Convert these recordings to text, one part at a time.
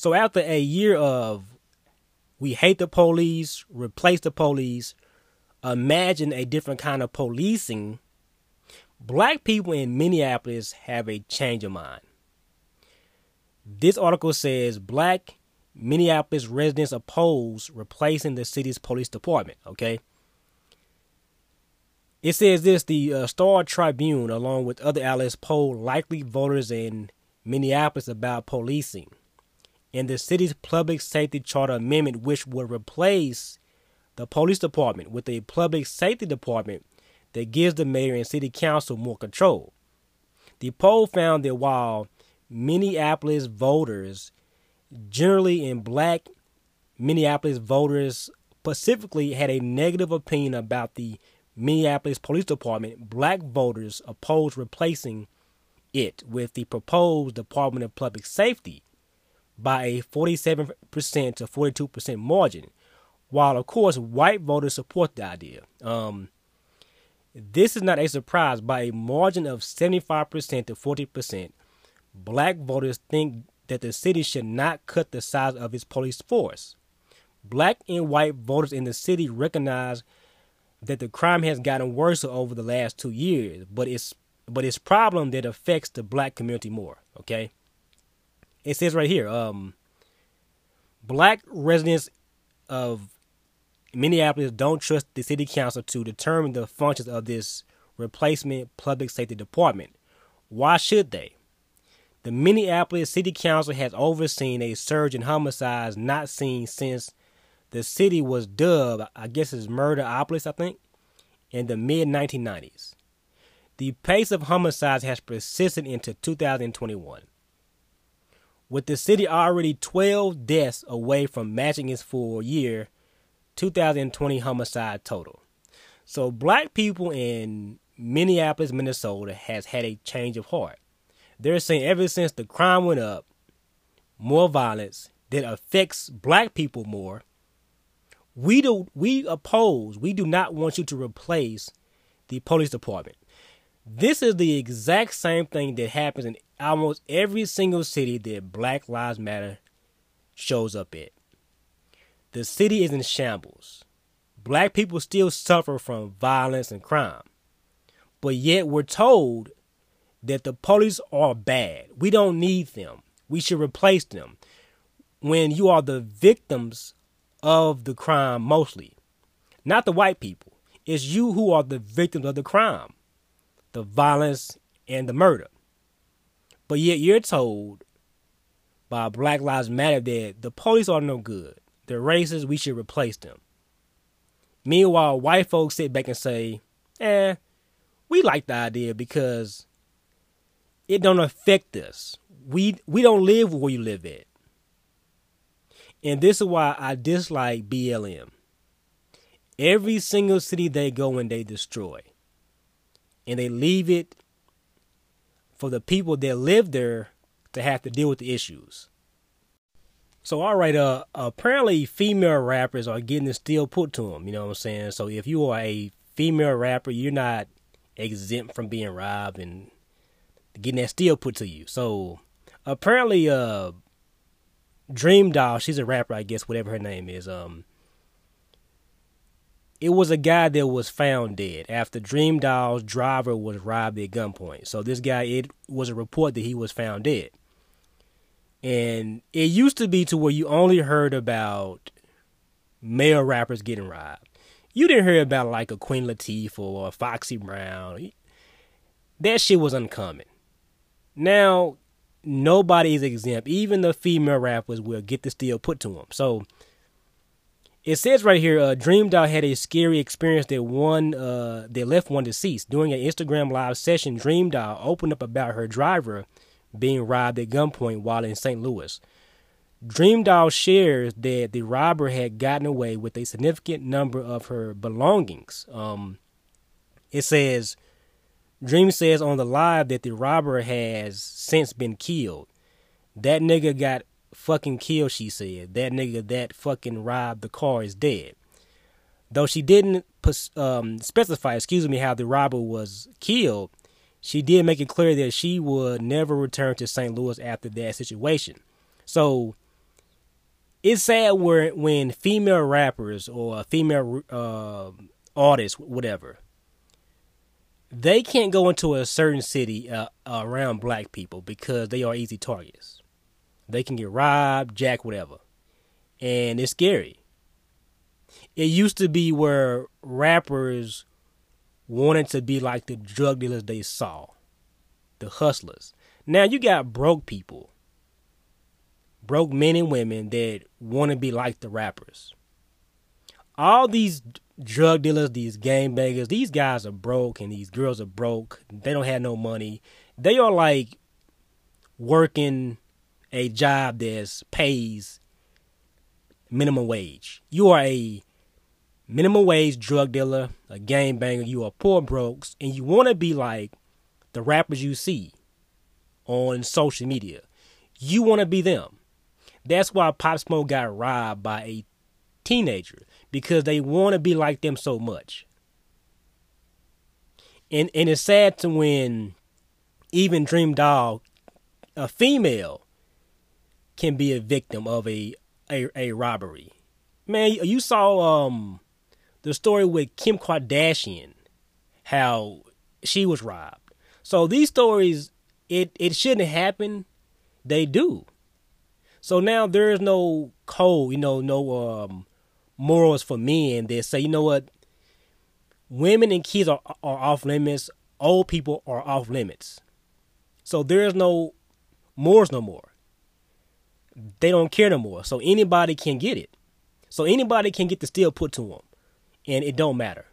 So after a year of we hate the police, replace the police, imagine a different kind of policing, black people in Minneapolis have a change of mind. This article says black Minneapolis residents oppose replacing the city's police department. Okay. It says this the uh, Star Tribune, along with other outlets, polled likely voters in Minneapolis about policing and the city's public safety charter amendment, which would replace the police department with a public safety department that gives the mayor and city council more control. The poll found that while Minneapolis voters, generally in black Minneapolis voters specifically, had a negative opinion about the Minneapolis Police Department, black voters opposed replacing it with the proposed Department of Public Safety by a 47% to 42% margin, while of course white voters support the idea. Um, this is not a surprise. By a margin of 75% to 40%, black voters think that the city should not cut the size of its police force. Black and white voters in the city recognize that the crime has gotten worse over the last two years, but it's but it's problem that affects the black community more. Okay, it says right here, um, black residents of Minneapolis don't trust the city council to determine the functions of this replacement public safety department. Why should they? The Minneapolis City Council has overseen a surge in homicides not seen since the city was dubbed, I guess it's Murderopolis, I think, in the mid 1990s. The pace of homicides has persisted into 2021. With the city already 12 deaths away from matching its full year 2020 homicide total. So black people in Minneapolis, Minnesota has had a change of heart. They're saying ever since the crime went up, more violence that affects black people more. We do we oppose, we do not want you to replace the police department. This is the exact same thing that happens in almost every single city that Black Lives Matter shows up at. The city is in shambles. Black people still suffer from violence and crime. But yet we're told that the police are bad. We don't need them. We should replace them. When you are the victims of the crime mostly, not the white people. It's you who are the victims of the crime, the violence, and the murder. But yet you're told by Black Lives Matter that the police are no good. They're racist. We should replace them. Meanwhile, white folks sit back and say, eh, we like the idea because it don't affect us. We we don't live where you live at. And this is why I dislike BLM. Every single city they go and they destroy. And they leave it for the people that live there to have to deal with the issues. So all right, uh, apparently female rappers are getting the steel put to them. You know what I'm saying? So if you are a female rapper, you're not exempt from being robbed and getting that steel put to you. So apparently, uh, Dream Doll, she's a rapper, I guess, whatever her name is. Um, it was a guy that was found dead after Dream Doll's driver was robbed at gunpoint. So this guy, it was a report that he was found dead. And it used to be to where you only heard about male rappers getting robbed. You didn't hear about like a Queen Latifah or a Foxy Brown. That shit was uncommon. Now, nobody is exempt. Even the female rappers will get the steel put to them. So it says right here, uh, Dream Doll had a scary experience that one uh, that left one deceased. During an Instagram live session, Dream Doll opened up about her driver being robbed at gunpoint while in St. Louis. Dream Doll shares that the robber had gotten away with a significant number of her belongings. Um, it says, Dream says on the live that the robber has since been killed. That nigga got fucking killed, she said. That nigga that fucking robbed the car is dead. Though she didn't um, specify, excuse me, how the robber was killed, she did make it clear that she would never return to St. Louis after that situation. So it's sad where when female rappers or female uh, artists, whatever, they can't go into a certain city uh, around black people because they are easy targets. They can get robbed, jack, whatever, and it's scary. It used to be where rappers wanted to be like the drug dealers they saw, the hustlers. Now you got broke people broke men and women that want to be like the rappers. All these drug dealers, these gang bangers, these guys are broke and these girls are broke. They don't have no money. They are like working a job that pays minimum wage. You are a minimum wage drug dealer, a gang banger, you are poor brokes, and you want to be like the rappers you see on social media. You want to be them. That's why Pop Smoke got robbed by a teenager because they want to be like them so much. And and it's sad to when even Dream Doll, a female, can be a victim of a a, a robbery. Man, you saw um the story with Kim Kardashian, how she was robbed. So these stories, it it shouldn't happen. They do. So now there is no code, you know, no um, morals for men that say, you know what, women and kids are, are off limits, old people are off limits. So there is no morals no more. They don't care no more. So anybody can get it. So anybody can get the steel put to them, and it don't matter.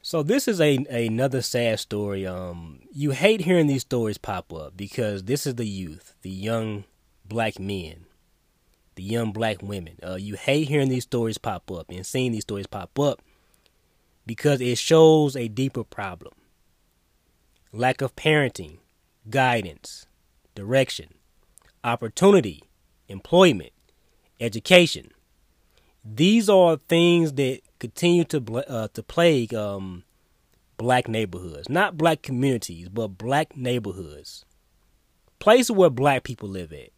So this is a another sad story. Um, you hate hearing these stories pop up because this is the youth, the young black men, the young black women. Uh, you hate hearing these stories pop up and seeing these stories pop up because it shows a deeper problem lack of parenting, guidance, direction, opportunity, employment, education. These are things that continue to uh, to plague um, black neighborhoods, not black communities, but black neighborhoods, places where black people live at.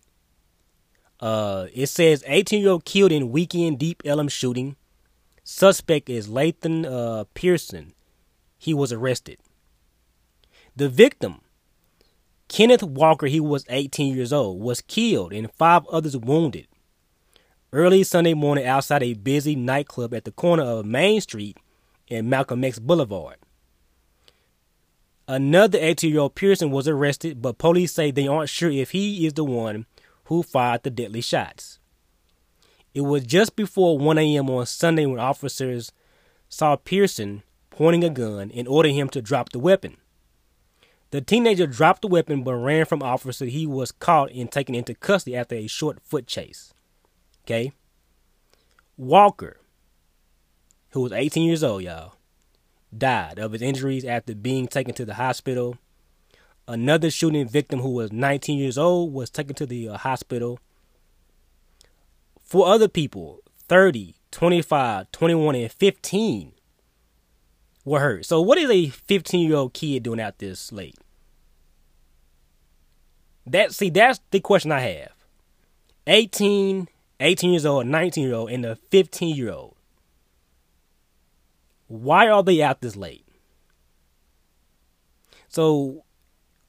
Uh, it says 18 year old killed in weekend Deep Ellum shooting. Suspect is Lathan uh, Pearson. He was arrested. The victim, Kenneth Walker, he was 18 years old, was killed and five others wounded. Early Sunday morning outside a busy nightclub at the corner of Main Street and Malcolm X Boulevard. Another 18 year old Pearson was arrested, but police say they aren't sure if he is the one who fired the deadly shots. It was just before 1 a.m. on Sunday when officers saw Pearson pointing a gun and ordered him to drop the weapon. The teenager dropped the weapon but ran from officers. He was caught and taken into custody after a short foot chase. Okay? Walker, who was 18 years old, y'all, died of his injuries after being taken to the hospital Another shooting victim who was 19 years old was taken to the uh, hospital. Four other people, 30, 25, 21, and 15, were hurt. So, what is a 15 year old kid doing out this late? That see, that's the question I have. 18, 18 years old, 19 year old, and a 15 year old. Why are they out this late? So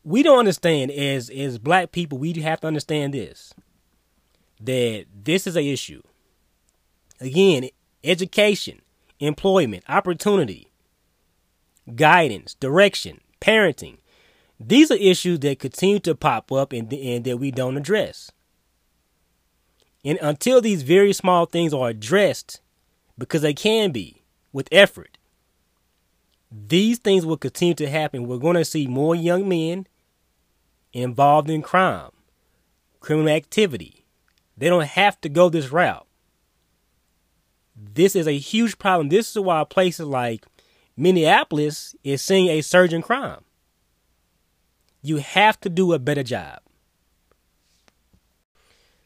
we don't understand as as black people we have to understand this that this is a issue again education employment opportunity guidance direction parenting these are issues that continue to pop up and, and that we don't address and until these very small things are addressed because they can be with effort these things will continue to happen. We're going to see more young men involved in crime, criminal activity. They don't have to go this route. This is a huge problem. This is why places like Minneapolis is seeing a surge in crime. You have to do a better job.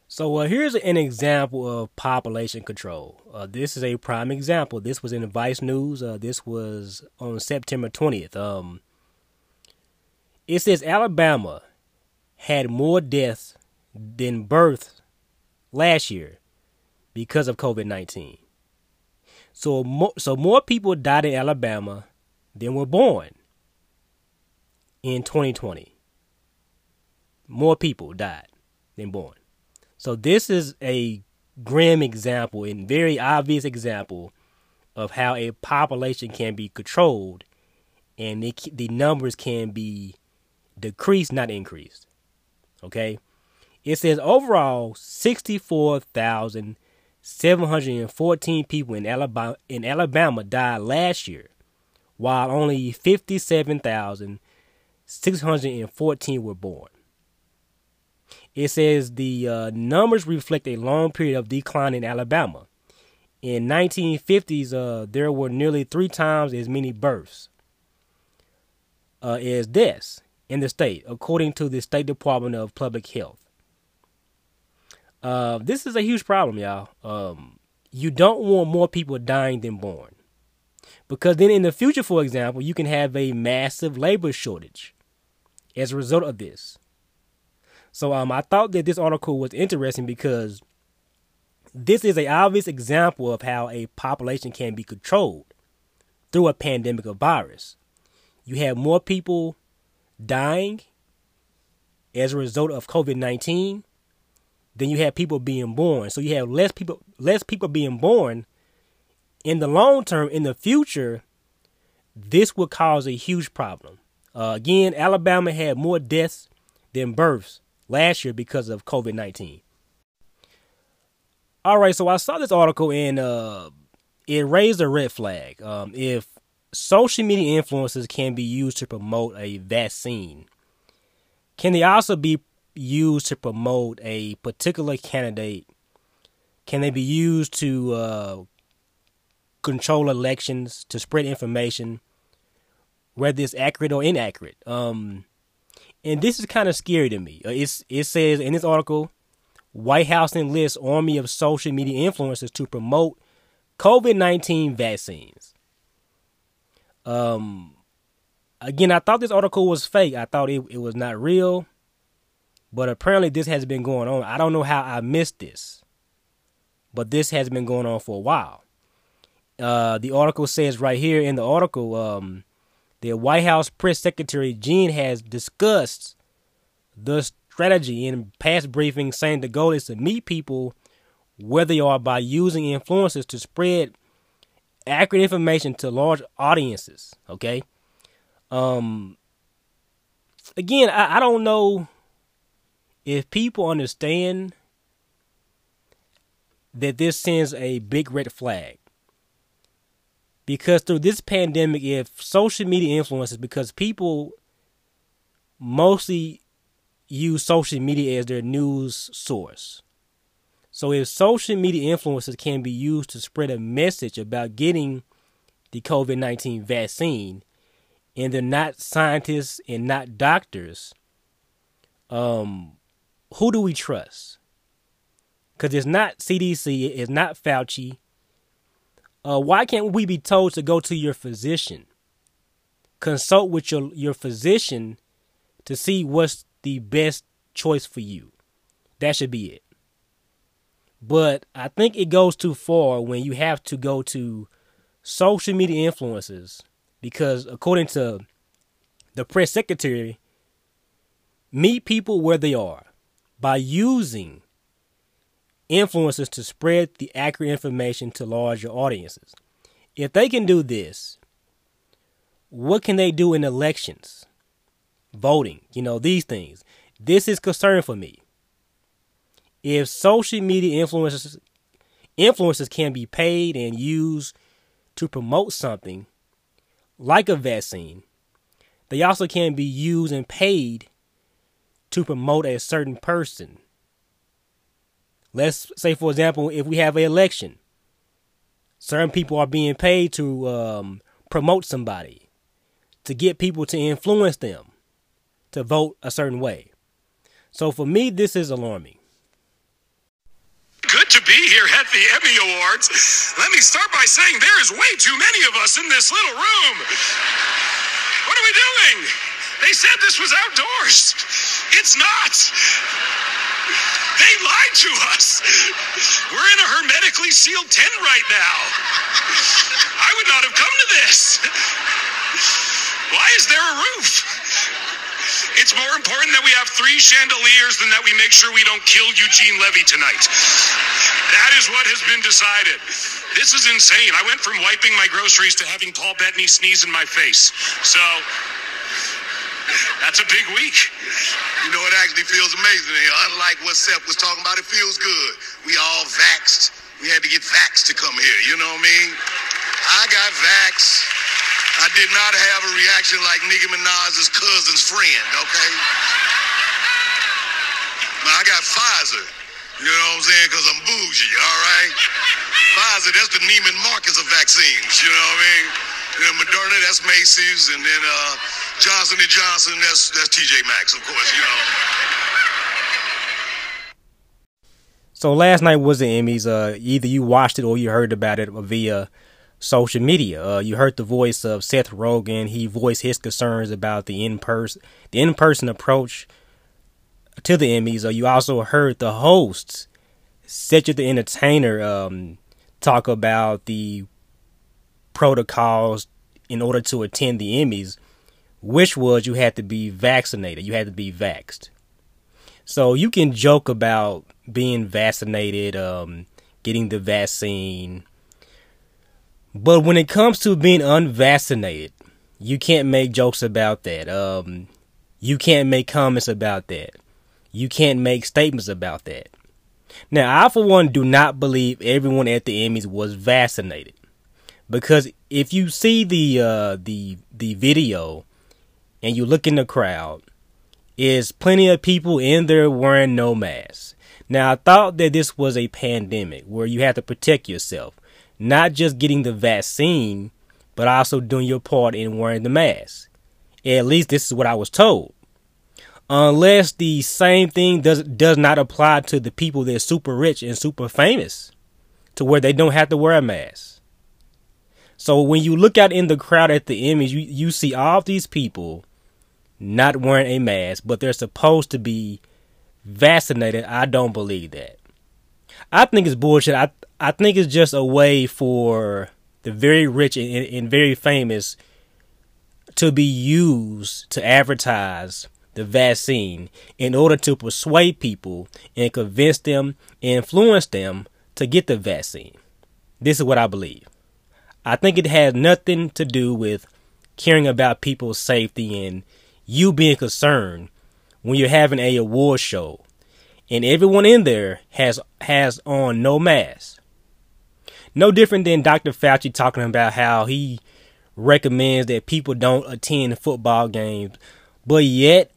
So uh, here's an example of population control. Uh, this is a prime example. This was in Vice News. Uh, this was on September 20th. Um, it says Alabama had more deaths than births last year, because of COVID 19. So, more, so more people died in Alabama than were born in 2020. More people died than born. So, this is a grim example and very obvious example of how a population can be controlled and it, the numbers can be decreased, not increased. Okay? It says overall 64,714 people in Alabama, in Alabama died last year, while only 57,614 were born. It says the uh, numbers reflect a long period of decline in Alabama. In 1950s, uh, there were nearly three times as many births uh, as deaths in the state, according to the State Department of Public Health. Uh, this is a huge problem, y'all. Um, you don't want more people dying than born. Because then in the future, for example, you can have a massive labor shortage as a result of this. So um, I thought that this article was interesting because this is an obvious example of how a population can be controlled through a pandemic of virus. You have more people dying as a result of COVID 19 than you have people being born. So you have less people less people being born. In the long term, in the future, this would cause a huge problem. Uh, again, Alabama had more deaths than births last year because of COVID 19. All right, so I saw this article and uh, it raised a red flag. Um, if social media influencers can be used to promote a vaccine, can they also be used to promote a particular candidate? Can they be used to uh, control elections, to spread information, whether it's accurate or inaccurate? Um, and this is kind of scary to me. Uh, it's, it says in this article, White House enlists army of social media influencers to promote COVID 19 vaccines. Um, again, I thought this article was fake. I thought it, it was not real. But apparently, this has been going on. I don't know how I missed this, but this has been going on for a while. Uh, the article says right here in the article, um, the White House press secretary Jen has discussed the strategy in past briefings, saying the goal is to meet people where they are by using influencers to spread accurate information to large audiences. Okay. Um. Again, I, I don't know if people understand that this sends a big red flag because through this pandemic if social media influences because people mostly use social media as their news source. So if social media influencers can be used to spread a message about getting the covid-19 vaccine and they're not scientists and not doctors um who do we trust? Because it's not CDC, it's not Fauci. Uh, why can't we be told to go to your physician? Consult with your, your physician to see what's the best choice for you. That should be it. But I think it goes too far when you have to go to social media influencers because, according to the press secretary, meet people where they are by using influencers to spread the accurate information to larger audiences. If they can do this, what can they do in elections? Voting, you know, these things. This is concern for me. If social media influencers influencers can be paid and used to promote something like a vaccine, they also can be used and paid to promote a certain person. Let's say, for example, if we have an election, certain people are being paid to um, promote somebody, to get people to influence them to vote a certain way. So for me, this is alarming. Good to be here at the Emmy Awards. Let me start by saying there is way too many of us in this little room. What are we doing? They said this was outdoors. It's not. They lied to us. We're in a hermetically sealed tent right now. I would not have come to this. Why is there a roof? It's more important that we have three chandeliers than that we make sure we don't kill Eugene Levy tonight. That is what has been decided. This is insane. I went from wiping my groceries to having Paul Bettany sneeze in my face. So that's a big week. You know, it actually feels amazing here. Unlike what Seth was talking about, it feels good. We all vaxxed. We had to get vaxxed to come here. You know what I mean? I got vaxxed. I did not have a reaction like Nicki Minaj's cousin's friend, okay? I got Pfizer. You know what I'm saying? Because I'm bougie, all right? Pfizer, that's the Neiman Marcus of vaccines. You know what I mean? And Moderna, that's Macy's, and then uh, Johnson and Johnson, that's that's TJ Maxx, of course. You know. So last night was the Emmys. Uh, either you watched it or you heard about it via social media. Uh, you heard the voice of Seth Rogen. He voiced his concerns about the in person the in person approach to the Emmys. Uh, you also heard the hosts, Cedric the Entertainer, um, talk about the protocols in order to attend the Emmys, which was you had to be vaccinated. You had to be vaxxed. So you can joke about being vaccinated, um, getting the vaccine. But when it comes to being unvaccinated, you can't make jokes about that. Um, you can't make comments about that. You can't make statements about that. Now, I, for one, do not believe everyone at the Emmys was vaccinated because if you see the uh, the the video and you look in the crowd, is plenty of people in there wearing no masks. Now I thought that this was a pandemic where you had to protect yourself, not just getting the vaccine, but also doing your part in wearing the mask. At least this is what I was told. Unless the same thing does does not apply to the people that are super rich and super famous, to where they don't have to wear a mask. So when you look out in the crowd at the Emmys, you, you see all these people not wearing a mask, but they're supposed to be vaccinated. I don't believe that. I think it's bullshit. I I think it's just a way for the very rich and, and very famous to be used to advertise the vaccine in order to persuade people and convince them, and influence them to get the vaccine. This is what I believe. I think it has nothing to do with caring about people's safety and you being concerned when you're having a award show and everyone in there has has on no mask. No different than Dr. Fauci talking about how he recommends that people don't attend football games, but yet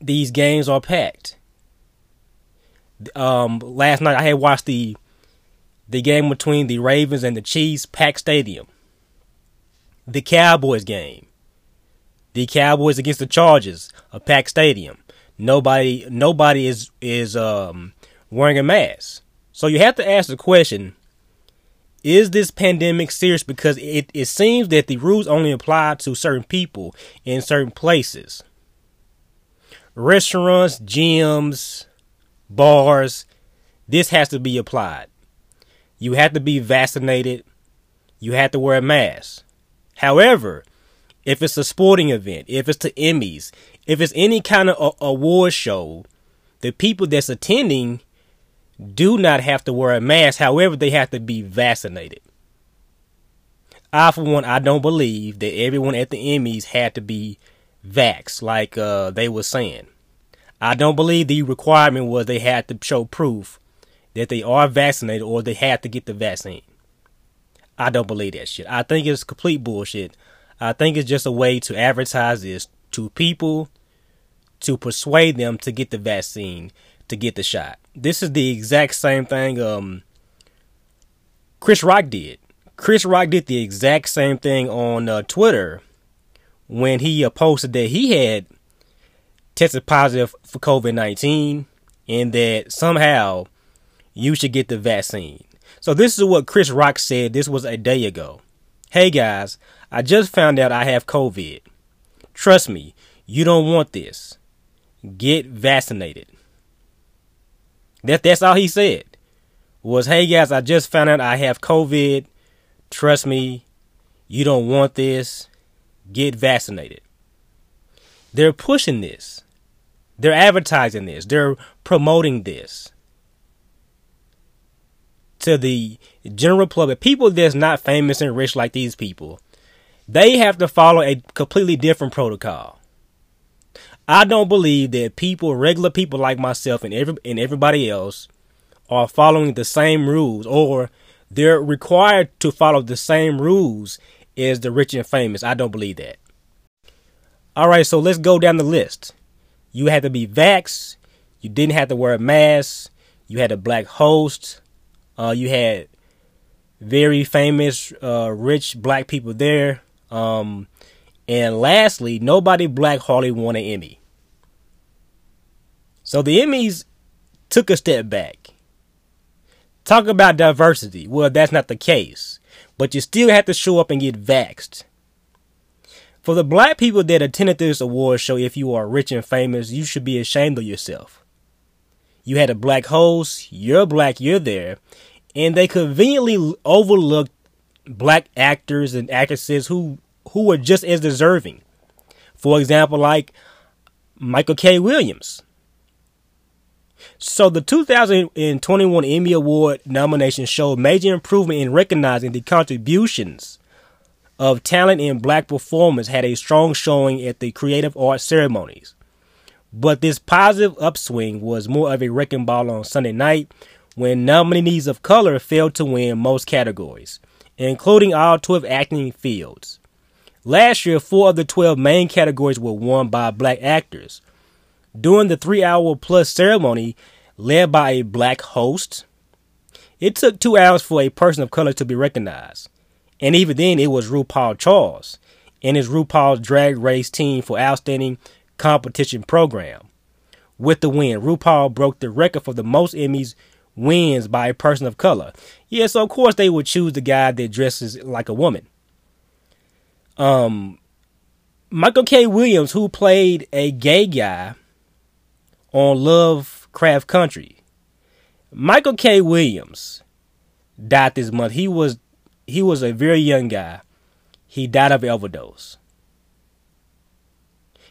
these games are packed. Um, last night I had watched the the game between the Ravens and the Chiefs, packed stadium. The Cowboys game. The Cowboys against the Chargers, a packed stadium. Nobody nobody is is um wearing a mask. So you have to ask the question, is this pandemic serious because it, it seems that the rules only apply to certain people in certain places. Restaurants, gyms, bars, this has to be applied you have to be vaccinated, you have to wear a mask. However, if it's a sporting event, if it's the Emmys, if it's any kind of a- award show, the people that's attending do not have to wear a mask. However, they have to be vaccinated. I, for one, I don't believe that everyone at the Emmys had to be vaxxed, like uh, they were saying. I don't believe the requirement was they had to show proof that they are vaccinated or they have to get the vaccine. I don't believe that shit. I think it's complete bullshit. I think it's just a way to advertise this to people to persuade them to get the vaccine, to get the shot. This is the exact same thing um Chris Rock did. Chris Rock did the exact same thing on uh, Twitter when he uh, posted that he had tested positive for COVID 19 and that somehow you should get the vaccine. So this is what Chris Rock said. This was a day ago. Hey guys, I just found out I have COVID. Trust me, you don't want this. Get vaccinated. That that's all he said. Was hey guys, I just found out I have COVID. Trust me, you don't want this. Get vaccinated. They're pushing this. They're advertising this. They're promoting this to the general public. People that's not famous and rich like these people, they have to follow a completely different protocol. I don't believe that people, regular people like myself and every and everybody else, are following the same rules or they're required to follow the same rules as the rich and famous. I don't believe that. All right, so let's go down the list. You had to be vax. You didn't have to wear a mask. You had a black host. Uh, you had very famous, uh, rich black people there. Um, and lastly, nobody black hardly won an Emmy. So the Emmys took a step back. Talk about diversity. Well, that's not the case. But you still have to show up and get vaxxed. For the black people that attended this award show, if you are rich and famous, you should be ashamed of yourself. You had a black host, you're black, you're there, and they conveniently overlooked black actors and actresses who who were just as deserving. For example, like Michael K. Williams. So the 2021 Emmy Award nomination showed major improvement in recognizing the contributions of talent in black performers had a strong showing at the creative arts ceremonies. But this positive upswing was more of a wrecking ball on Sunday night when nominees of color failed to win most categories, including all 12 acting fields. Last year, four of the 12 main categories were won by black actors. During the three hour plus ceremony, led by a black host, it took two hours for a person of color to be recognized. And even then, it was RuPaul Charles and his RuPaul's Drag Race team for Outstanding Competition Program. With the win, RuPaul broke the record for the most Emmys wins by a person of color. Yeah, so of course they would choose the guy that dresses like a woman. Um, Michael K. Williams, who played a gay guy on Lovecraft Country. Michael K. Williams died this month. He was he was a very young guy. He died of overdose.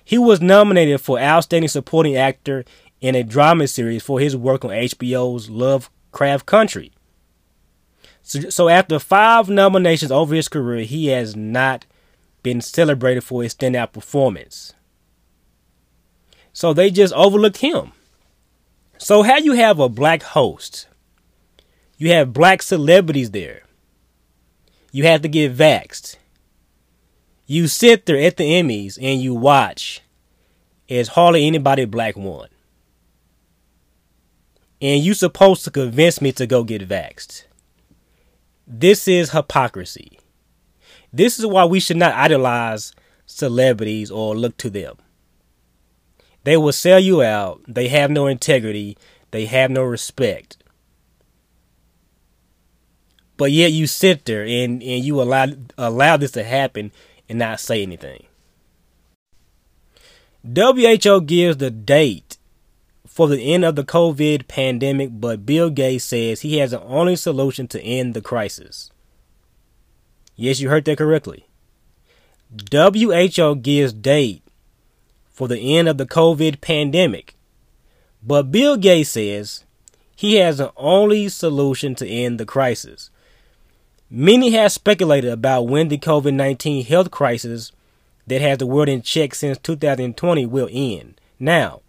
He was nominated for Outstanding Supporting Actor in a drama series for his work on HBO's Lovecraft Country. So, so after five nominations over his career, he has not been celebrated for his standout performance. So they just overlooked him. So how you have a black host, you have black celebrities there. You have to get vaxxed. You sit there at the Emmys and you watch as hardly anybody black won and you supposed to convince me to go get vaxxed. This is hypocrisy. This is why we should not idolize celebrities or look to them. They will sell you out. They have no integrity. They have no respect. But yet you sit there and, and you allow allow this to happen and not say anything. WHO gives the date for the end of the COVID pandemic, but Bill Gates says he has the only solution to end the crisis. Yes, you heard that correctly. WHO gives date for the end of the COVID pandemic, but Bill Gates says he has the only solution to end the crisis. Many have speculated about when the COVID 19 health crisis that has the world in check since 2020 will end. Now,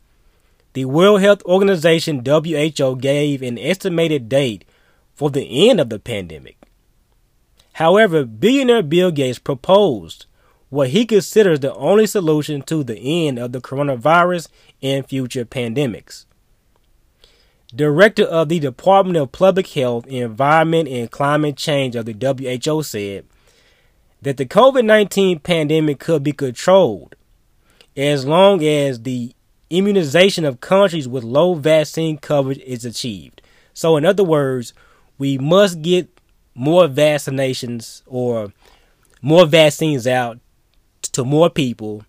the World Health Organization WHO gave an estimated date for the end of the pandemic. However, billionaire Bill Gates proposed what he considers the only solution to the end of the coronavirus and future pandemics. Director of the Department of Public Health, Environment, and Climate Change of the WHO said that the COVID 19 pandemic could be controlled as long as the immunization of countries with low vaccine coverage is achieved. So, in other words, we must get more vaccinations or more vaccines out to more people.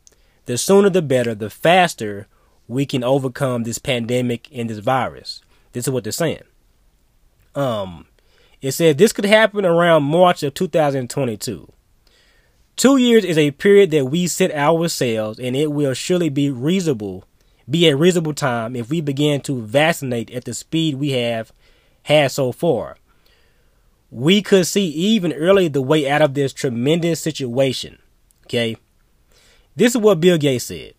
The sooner the better, the faster we can overcome this pandemic and this virus. This is what they're saying. Um, it said this could happen around March of 2022. Two years is a period that we set ourselves, and it will surely be reasonable, be a reasonable time if we begin to vaccinate at the speed we have had so far. We could see even earlier the way out of this tremendous situation. Okay. This is what Bill Gates said.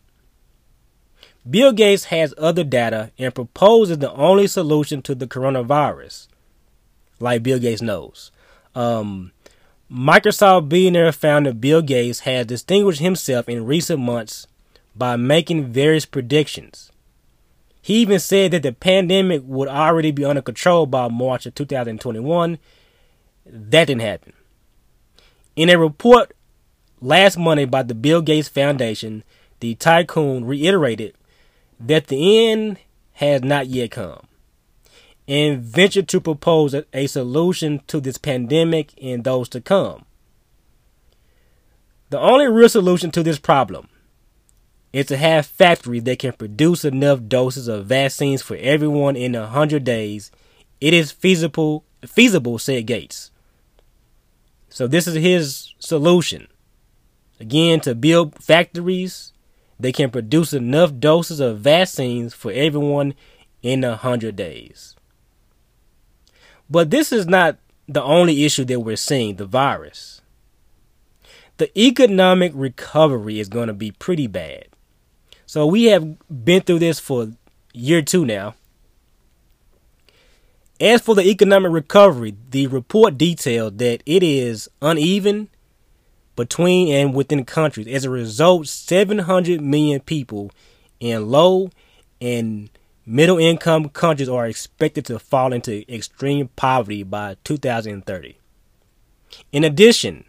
Bill Gates has other data and proposes the only solution to the coronavirus. Like Bill Gates knows. Um, Microsoft billionaire founder Bill Gates has distinguished himself in recent months by making various predictions. He even said that the pandemic would already be under control by March of 2021. That didn't happen. In a report last Monday by the Bill Gates Foundation, the tycoon reiterated that the end has not yet come and ventured to propose a, solution to this pandemic and those to come. The only real solution to this problem is to have factories that can produce enough doses of vaccines for everyone in a hundred days. It is feasible feasible, said Gates. So this is his solution. Again, to build factories they can produce enough doses of vaccines for everyone in a hundred days. But this is not the only issue that we're seeing the virus. The economic recovery is going to be pretty bad. So we have been through this for year two now. As for the economic recovery, the report detailed that it is uneven between and within countries. As a result, 700 million people in low and middle income countries are expected to fall into extreme poverty by 2030. In addition,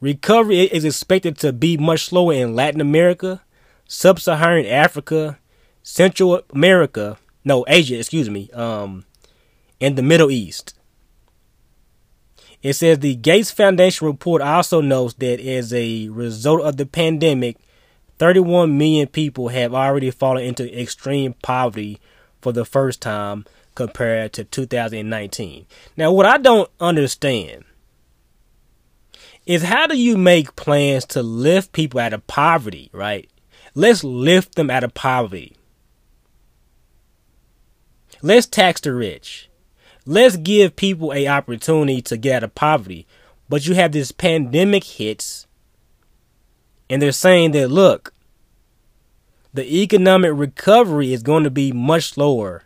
recovery is expected to be much slower in Latin America, Sub Saharan Africa, Central America, no, Asia, excuse me, um, and the Middle East. It says the Gates Foundation report also notes that as a result of the pandemic, 31 million people have already fallen into extreme poverty for the first time compared to 2019. Now, what I don't understand is how do you make plans to lift people out of poverty, right? Let's lift them out of poverty. Let's tax the rich. Let's give people a opportunity to get out of poverty. But you have this pandemic hits, and they're saying that look, the economic recovery is going to be much slower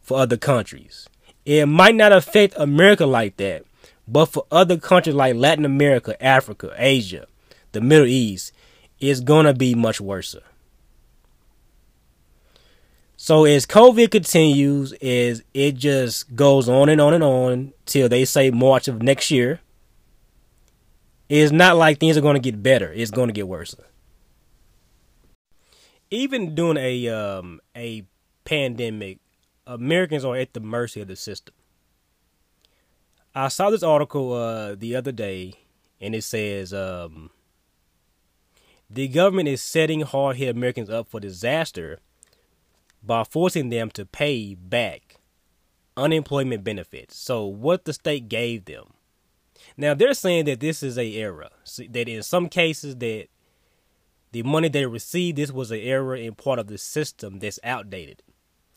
for other countries. It might not affect America like that, but for other countries like Latin America, Africa, Asia, the Middle East, it's going to be much worse. So as COVID continues, as it just goes on and on and on till they say March of next year, it's not like things are going to get better. It's going to get worse. Even during a um, a pandemic, Americans are at the mercy of the system. I saw this article uh, the other day, and it says um, the government is setting hard hit Americans up for disaster by forcing them to pay back unemployment benefits. So what the state gave them. Now they're saying that this is a error. That in some cases that the money they received this was an error in part of the system that's outdated.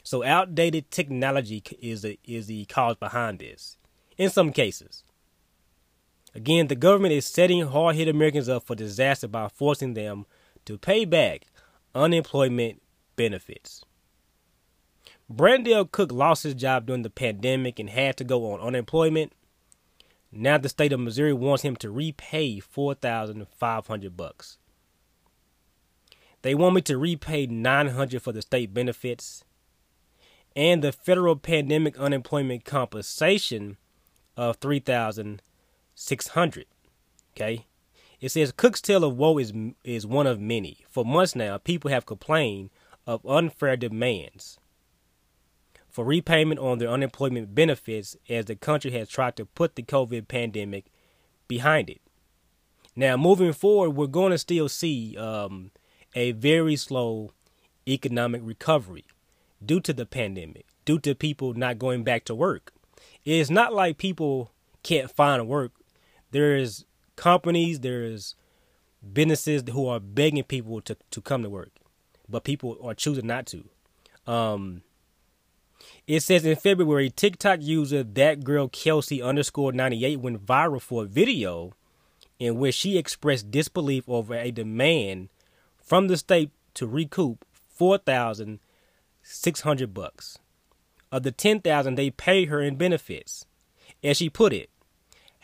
So outdated technology is a, is the cause behind this. In some cases. Again, the government is setting hard hit Americans up for disaster by forcing them to pay back unemployment benefits. Brandell Cook lost his job during the pandemic and had to go on unemployment. Now the state of Missouri wants him to repay four thousand five hundred bucks. They want me to repay nine hundred for the state benefits and the federal pandemic unemployment compensation of three thousand six hundred. Okay. It says Cook's tale of woe is is one of many. For months now, people have complained of unfair demands for repayment on their unemployment benefits as the country has tried to put the COVID pandemic behind it. Now, moving forward, we're going to still see um, a very slow economic recovery due to the pandemic, due to people not going back to work. It's not like people can't find work. There's companies, there's businesses who are begging people to, to come to work, but people are choosing not to. Um, it says in February, TikTok user that girl Kelsey underscore 98 went viral for a video in which she expressed disbelief over a demand from the state to recoup 4,600 bucks of the 10,000 they paid her in benefits. As she put it,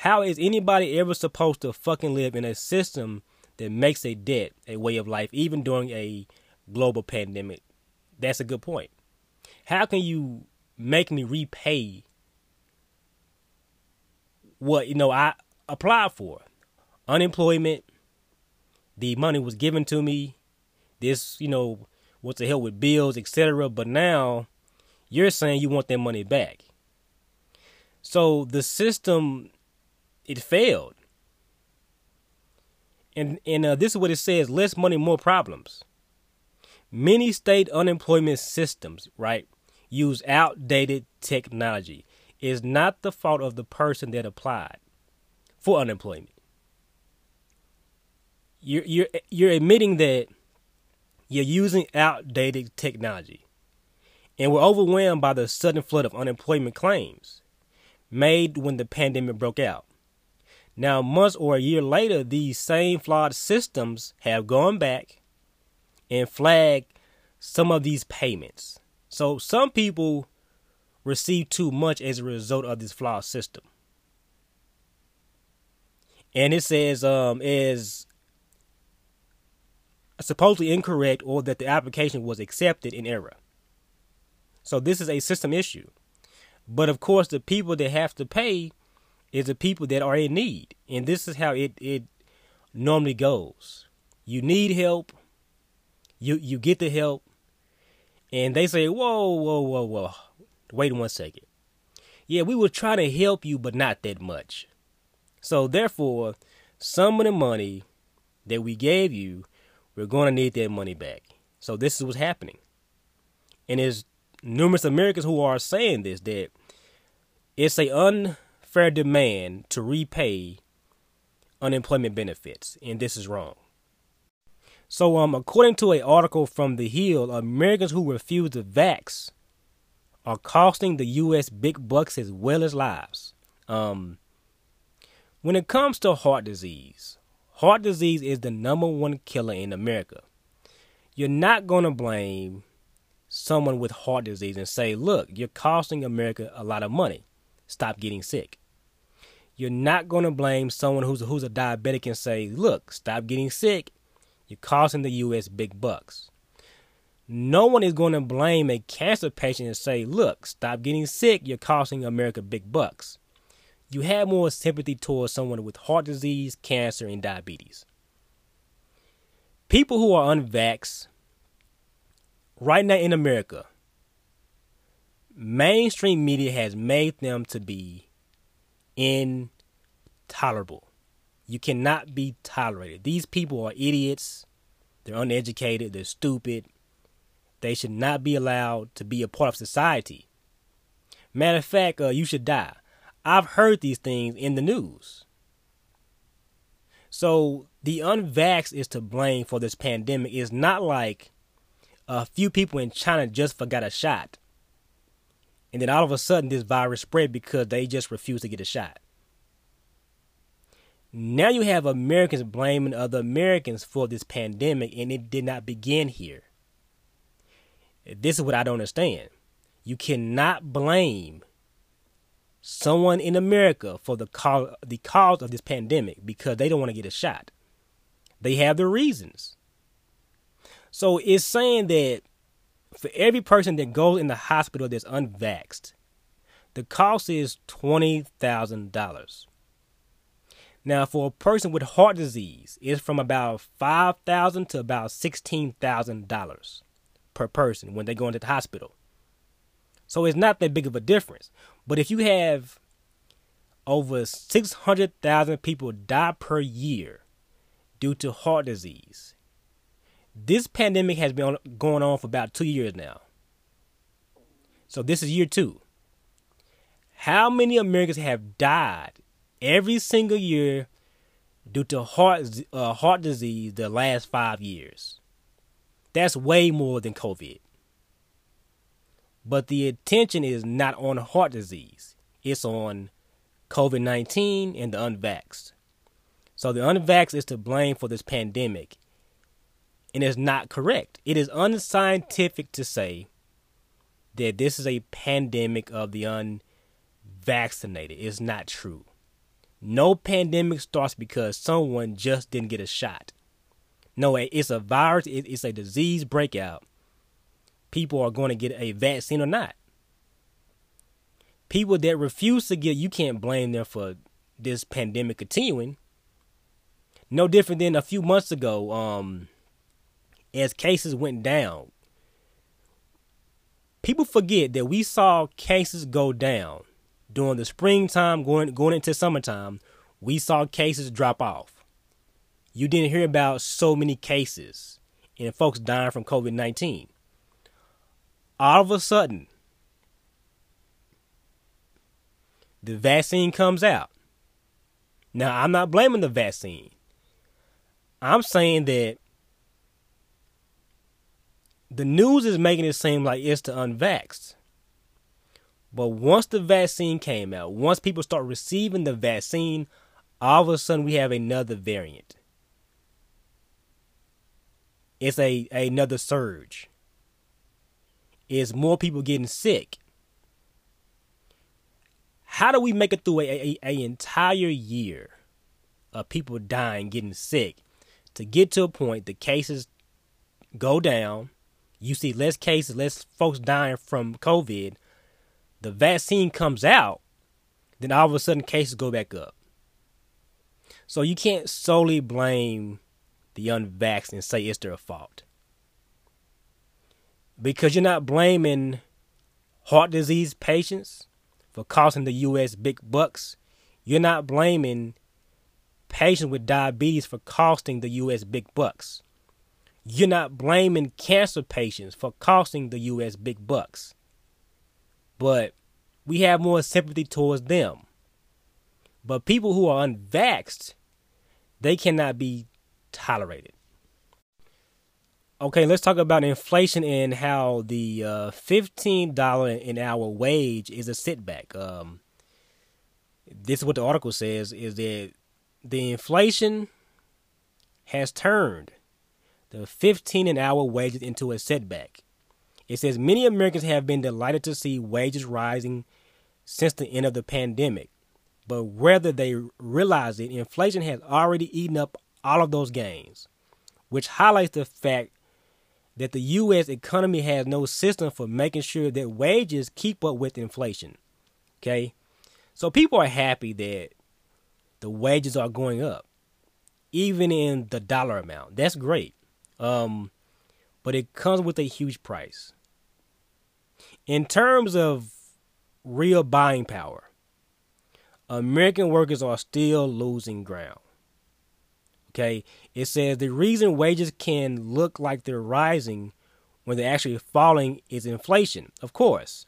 how is anybody ever supposed to fucking live in a system that makes a debt a way of life even during a global pandemic? That's a good point. How can you make me repay what you know I applied for? Unemployment, the money was given to me. This, you know, what's the hell with bills, etc. But now you're saying you want that money back. So the system it failed. And and uh, this is what it says: less money, more problems. Many state unemployment systems, right, use outdated technology. It's not the fault of the person that applied for unemployment. You're you're you're admitting that you're using outdated technology. And we're overwhelmed by the sudden flood of unemployment claims made when the pandemic broke out. Now, months or a year later, these same flawed systems have gone back and flagged some of these payments. So, some people receive too much as a result of this flawed system. And it says um, is supposedly incorrect or that the application was accepted in error. So this is a system issue. But of course, the people that have to pay is the people that are in need. And this is how it, it normally goes. You need help. You you get the help. And they say, whoa, whoa, whoa, whoa. Wait one second. Yeah, we were trying to help you, but not that much. So therefore, some of the money that we gave you, we're going to need that money back. So this is what's happening. And there's numerous Americans who are saying this that it's a unfair demand to repay unemployment benefits, and this is wrong. So, um, according to an article from The Hill, Americans who refuse to vax are costing the U.S. big bucks as well as lives. Um, when it comes to heart disease, heart disease is the number one killer in America. You're not going to blame someone with heart disease and say, look, you're costing America a lot of money. Stop getting sick. You're not going to blame someone who's, who's a diabetic and say, look, stop getting sick. You're costing the U.S. big bucks. No one is going to blame a cancer patient and say, look, stop getting sick. You're costing America big bucks. You have more sympathy towards someone with heart disease, cancer, and diabetes. People who are unvaxxed right now in America, mainstream media has made them to be intolerable. You cannot be tolerated. These people are idiots. They're uneducated. They're stupid. They should not be allowed to be a part of society. Matter of fact, uh, you should die. I've heard these things in the news. So the unvaxxed is to blame for this pandemic. It's not like a few people in China just forgot a shot. And then all of a sudden, this virus spread because they just refused to get a shot. Now you have Americans blaming other Americans for this pandemic, and it did not begin here. This is what I don't understand. You cannot blame someone in America for the cause, the cause of this pandemic because they don't want to get a shot. They have their reasons. So it's saying that for every person that goes in the hospital that's unvaxxed, the cost is $20,000. Now, for a person with heart disease, it's from about $5,000 to about $16,000 per person when they go into the hospital. So it's not that big of a difference. But if you have over 600,000 people die per year due to heart disease, this pandemic has been going on for about two years now. So this is year two. How many Americans have died every single year due to heart uh, heart disease the last five years? That's way more than COVID. But the attention is not on heart disease. It's on COVID 19 and the unvaxxed. So the unvaxxed is to blame for this pandemic. And it's not correct. It is unscientific to say that this is a pandemic of the unvaccinated. It's not true. No pandemic starts because someone just didn't get a shot. No, it's a virus, it's a disease breakout. People are going to get a vaccine or not. People that refuse to get, you can't blame them for this pandemic continuing. No different than a few months ago, um, as cases went down. People forget that we saw cases go down during the springtime, going going into summertime. We saw cases drop off you didn't hear about so many cases and folks dying from COVID 19. All of a sudden, the vaccine comes out. Now, I'm not blaming the vaccine. I'm saying that the news is making it seem like it's the unvaxxed. But once the vaccine came out, once people start receiving the vaccine, all of a sudden we have another variant it's a another surge. It's more people getting sick. How do we make it through a, a, a entire year of people dying, getting sick, to get to a point the cases go down, you see less cases, less folks dying from COVID, the vaccine comes out, then all of a sudden cases go back up. So you can't solely blame the unvaxxed and say it's their fault. Because you're not blaming heart disease patients for costing the U.S. big bucks. You're not blaming patients with diabetes for costing the U.S. big bucks. You're not blaming cancer patients for costing the U.S. big bucks. But we have more sympathy towards them. But people who are unvaxxed, they cannot be tolerated. Okay, let's talk about inflation and how the uh, fifteen dollar an hour wage is a setback. Um, this is what the article says: is that the inflation has turned the fifteen an hour wages into a setback. It says many Americans have been delighted to see wages rising since the end of the pandemic, but whether they realize it, inflation has already eaten up all of those gains, which highlights the fact that the U.S. economy has no system for making sure that wages keep up with inflation. Okay? So people are happy that the wages are going up, even in the dollar amount. That's great. Um, but it comes with a huge price. In terms of real buying power, American workers are still losing ground. Okay, it says the reason wages can look like they're rising when they're actually falling is inflation, of course,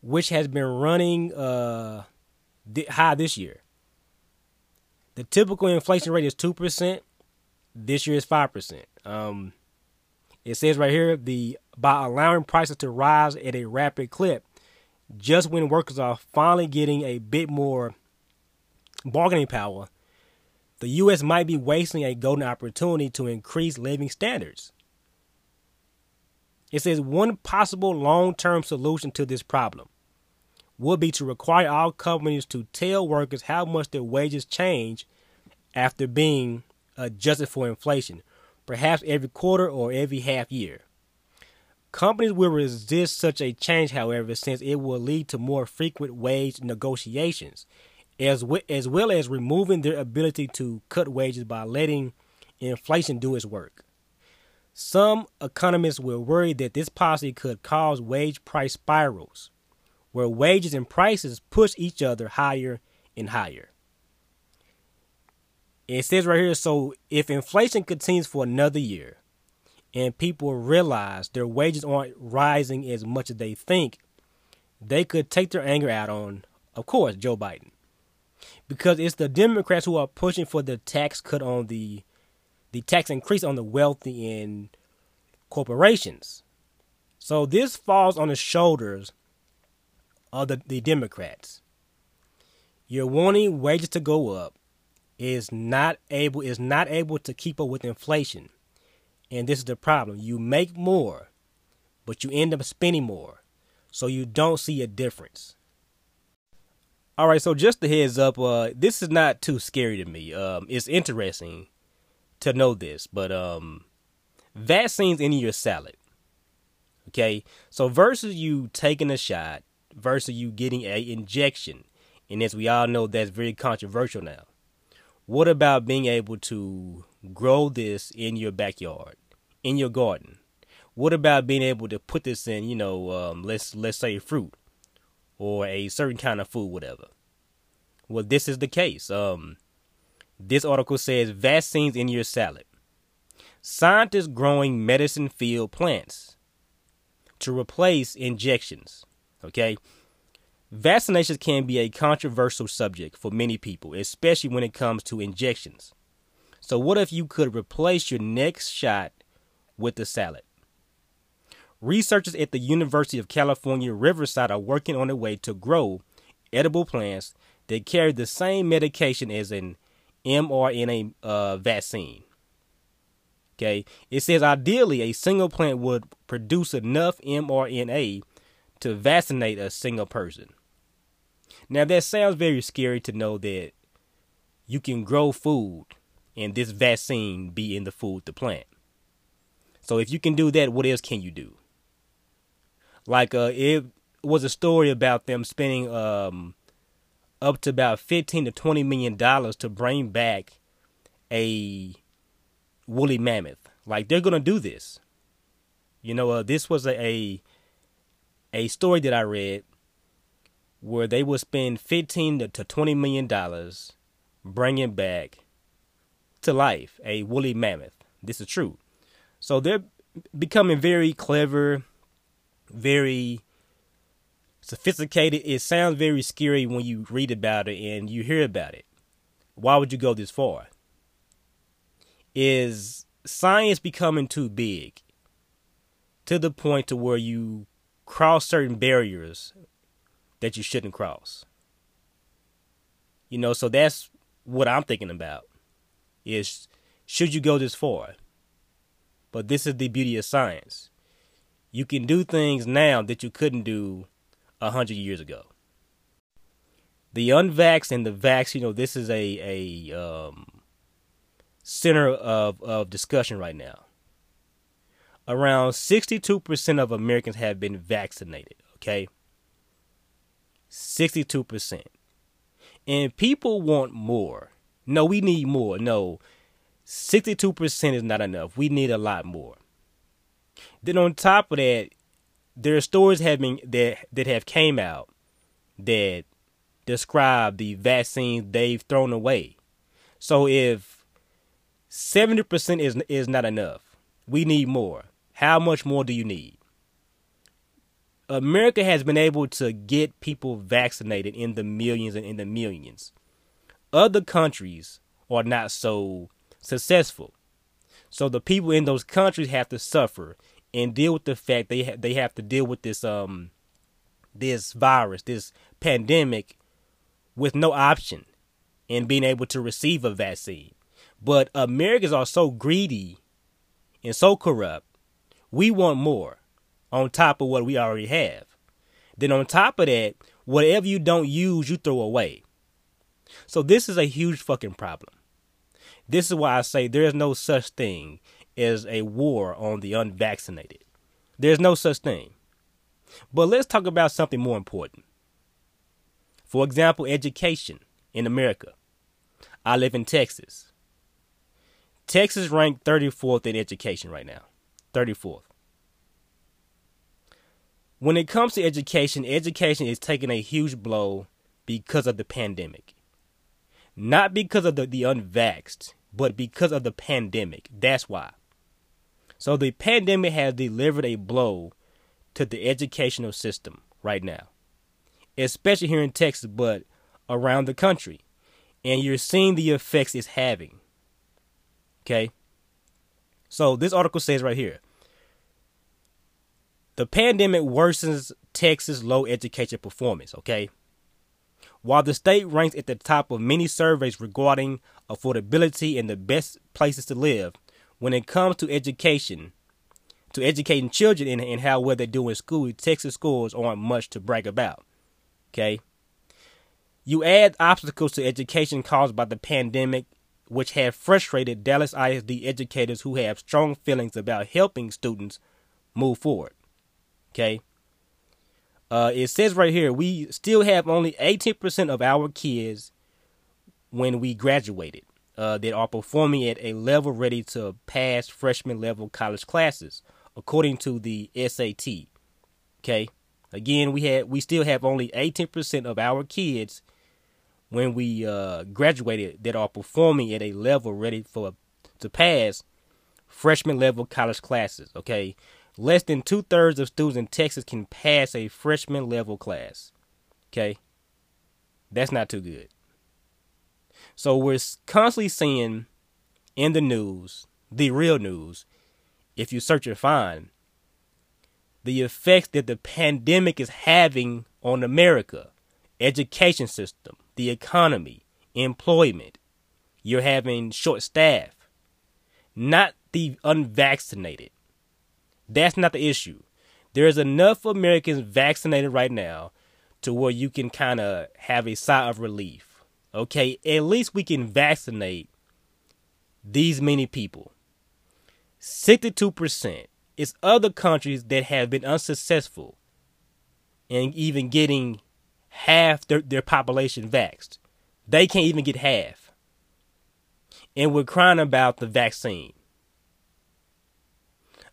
which has been running uh, high this year. The typical inflation rate is two percent. This year is five percent. Um, it says right here the by allowing prices to rise at a rapid clip, just when workers are finally getting a bit more bargaining power the U.S. might be wasting a golden opportunity to increase living standards. It says one possible long term solution to this problem would be to require all companies to tell workers how much their wages change after being adjusted for inflation, perhaps every quarter or every half year. Companies will resist such a change, however, since it will lead to more frequent wage negotiations as w- as well as removing their ability to cut wages by letting inflation do its work. Some economists were worried that this policy could cause wage price spirals, where wages and prices push each other higher and higher. It says right here so if inflation continues for another year, and people realize their wages aren't rising as much as they think, they could take their anger out on, of course, Joe Biden. Because it's the Democrats who are pushing for the tax cut on the the tax increase on the wealthy and corporations. So this falls on the shoulders of the, the Democrats. You're wanting wages to go up is not able is not able to keep up with inflation. And this is the problem. You make more, but you end up spending more. So you don't see a difference. All right, so just a heads up, uh, this is not too scary to me. Um, it's interesting to know this, but um, vaccines in your salad. Okay, so versus you taking a shot versus you getting a injection, and as we all know, that's very controversial now. What about being able to grow this in your backyard, in your garden? What about being able to put this in, you know, um, let's let's say fruit or a certain kind of food, whatever? Well, this is the case. Um, this article says vaccines in your salad. Scientists growing medicine field plants to replace injections. Okay. Vaccinations can be a controversial subject for many people, especially when it comes to injections. So, what if you could replace your next shot with the salad? Researchers at the University of California, Riverside are working on a way to grow edible plants that carry the same medication as an mRNA uh, vaccine. Okay, it says ideally a single plant would produce enough mRNA to vaccinate a single person. Now that sounds very scary to know that you can grow food and this vaccine be in the food to plant. So if you can do that, what else can you do? Like uh, it was a story about them spending um, up to about fifteen to twenty million dollars to bring back a woolly mammoth. Like they're gonna do this. You know, uh, this was a, a a story that I read where they would spend fifteen to twenty million dollars bringing back to life a woolly mammoth. This is true. So they're becoming very clever, very sophisticated. It sounds very scary when you read about it and you hear about it. Why would you go this far? is science becoming too big to the point to where you cross certain barriers that you shouldn't cross. You know, so that's what I'm thinking about. Is should you go this far? But this is the beauty of science. You can do things now that you couldn't do a hundred years ago. The unvaxxed and the vax, you know, this is a a um, center of, of discussion right now. Around 62% of Americans have been vaccinated, okay? 62%. And people want more. No, we need more. No, 62% is not enough. We need a lot more. Then on top of that, there are stories having that that have came out that describe the vaccines they've thrown away. So if 70% is is not enough. We need more. How much more do you need? America has been able to get people vaccinated in the millions and in the millions. Other countries are not so successful. So the people in those countries have to suffer and deal with the fact they ha- they have to deal with this um this virus, this pandemic with no option in being able to receive a vaccine. But Americans are so greedy and so corrupt. We want more on top of what we already have. Then on top of that, whatever you don't use, you throw away. So this is a huge fucking problem. This is why I say there is no such thing as a war on the unvaccinated. There's no such thing. But let's talk about something more important. For example, education in America. I live in Texas. Texas ranked 34th in education right now. 34th. When it comes to education, education is taking a huge blow because of the pandemic. Not because of the, the unvaxxed, but because of the pandemic. That's why. So the pandemic has delivered a blow to the educational system right now, especially here in Texas, but around the country. And you're seeing the effects it's having. Okay? So this article says right here the pandemic worsens Texas low education performance, okay? While the state ranks at the top of many surveys regarding affordability and the best places to live, when it comes to education, to educating children and, and how well they do in school, Texas schools aren't much to brag about. Okay? You add obstacles to education caused by the pandemic, which have frustrated Dallas ISD educators who have strong feelings about helping students move forward. Okay? Uh, it says right here we still have only 18% of our kids when we graduated uh, that are performing at a level ready to pass freshman level college classes, according to the SAT. Okay, again, we had we still have only 18% of our kids when we uh, graduated that are performing at a level ready for to pass freshman level college classes. Okay, less than two thirds of students in Texas can pass a freshman level class. Okay, that's not too good. So we're constantly seeing in the news, the real news, if you search and find, the effects that the pandemic is having on America, education system, the economy, employment. You're having short staff, not the unvaccinated. That's not the issue. There's enough Americans vaccinated right now to where you can kind of have a sigh of relief Okay, at least we can vaccinate these many people. 62%. It's other countries that have been unsuccessful in even getting half their, their population vaxxed. They can't even get half. And we're crying about the vaccine.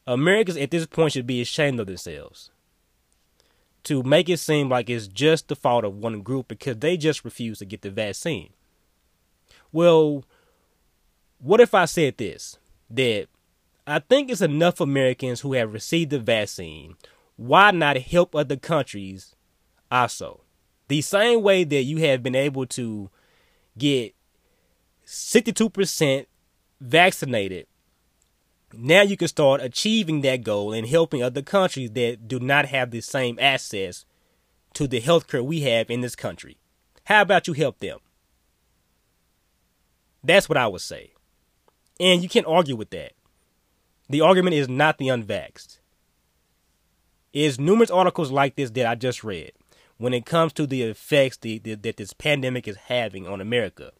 Americans at this point should be ashamed of themselves to make it seem like it's just the fault of one group because they just refuse to get the vaccine. Well, what if I said this? That I think it's enough Americans who have received the vaccine. Why not help other countries also? The same way that you have been able to get 62% vaccinated now you can start achieving that goal and helping other countries that do not have the same access to the healthcare we have in this country. How about you help them? That's what I would say. And you can't argue with that. The argument is not the unvaxxed. It's numerous articles like this that I just read when it comes to the effects the, the, that this pandemic is having on America.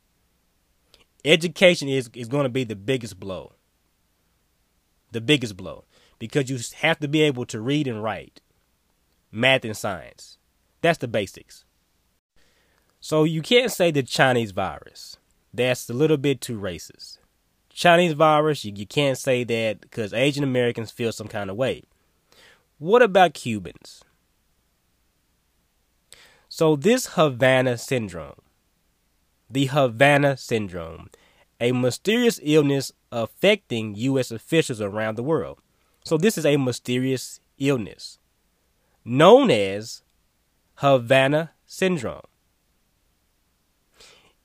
Education is, is going to be the biggest blow the biggest blow because you have to be able to read and write, math and science. That's the basics. So you can't say the Chinese virus. That's a little bit too racist. Chinese virus, you, you can't say that because Asian Americans feel some kind of way. What about Cubans? So this Havana syndrome, the Havana syndrome, a mysterious illness affecting U.S. officials around the world. So, this is a mysterious illness known as Havana syndrome.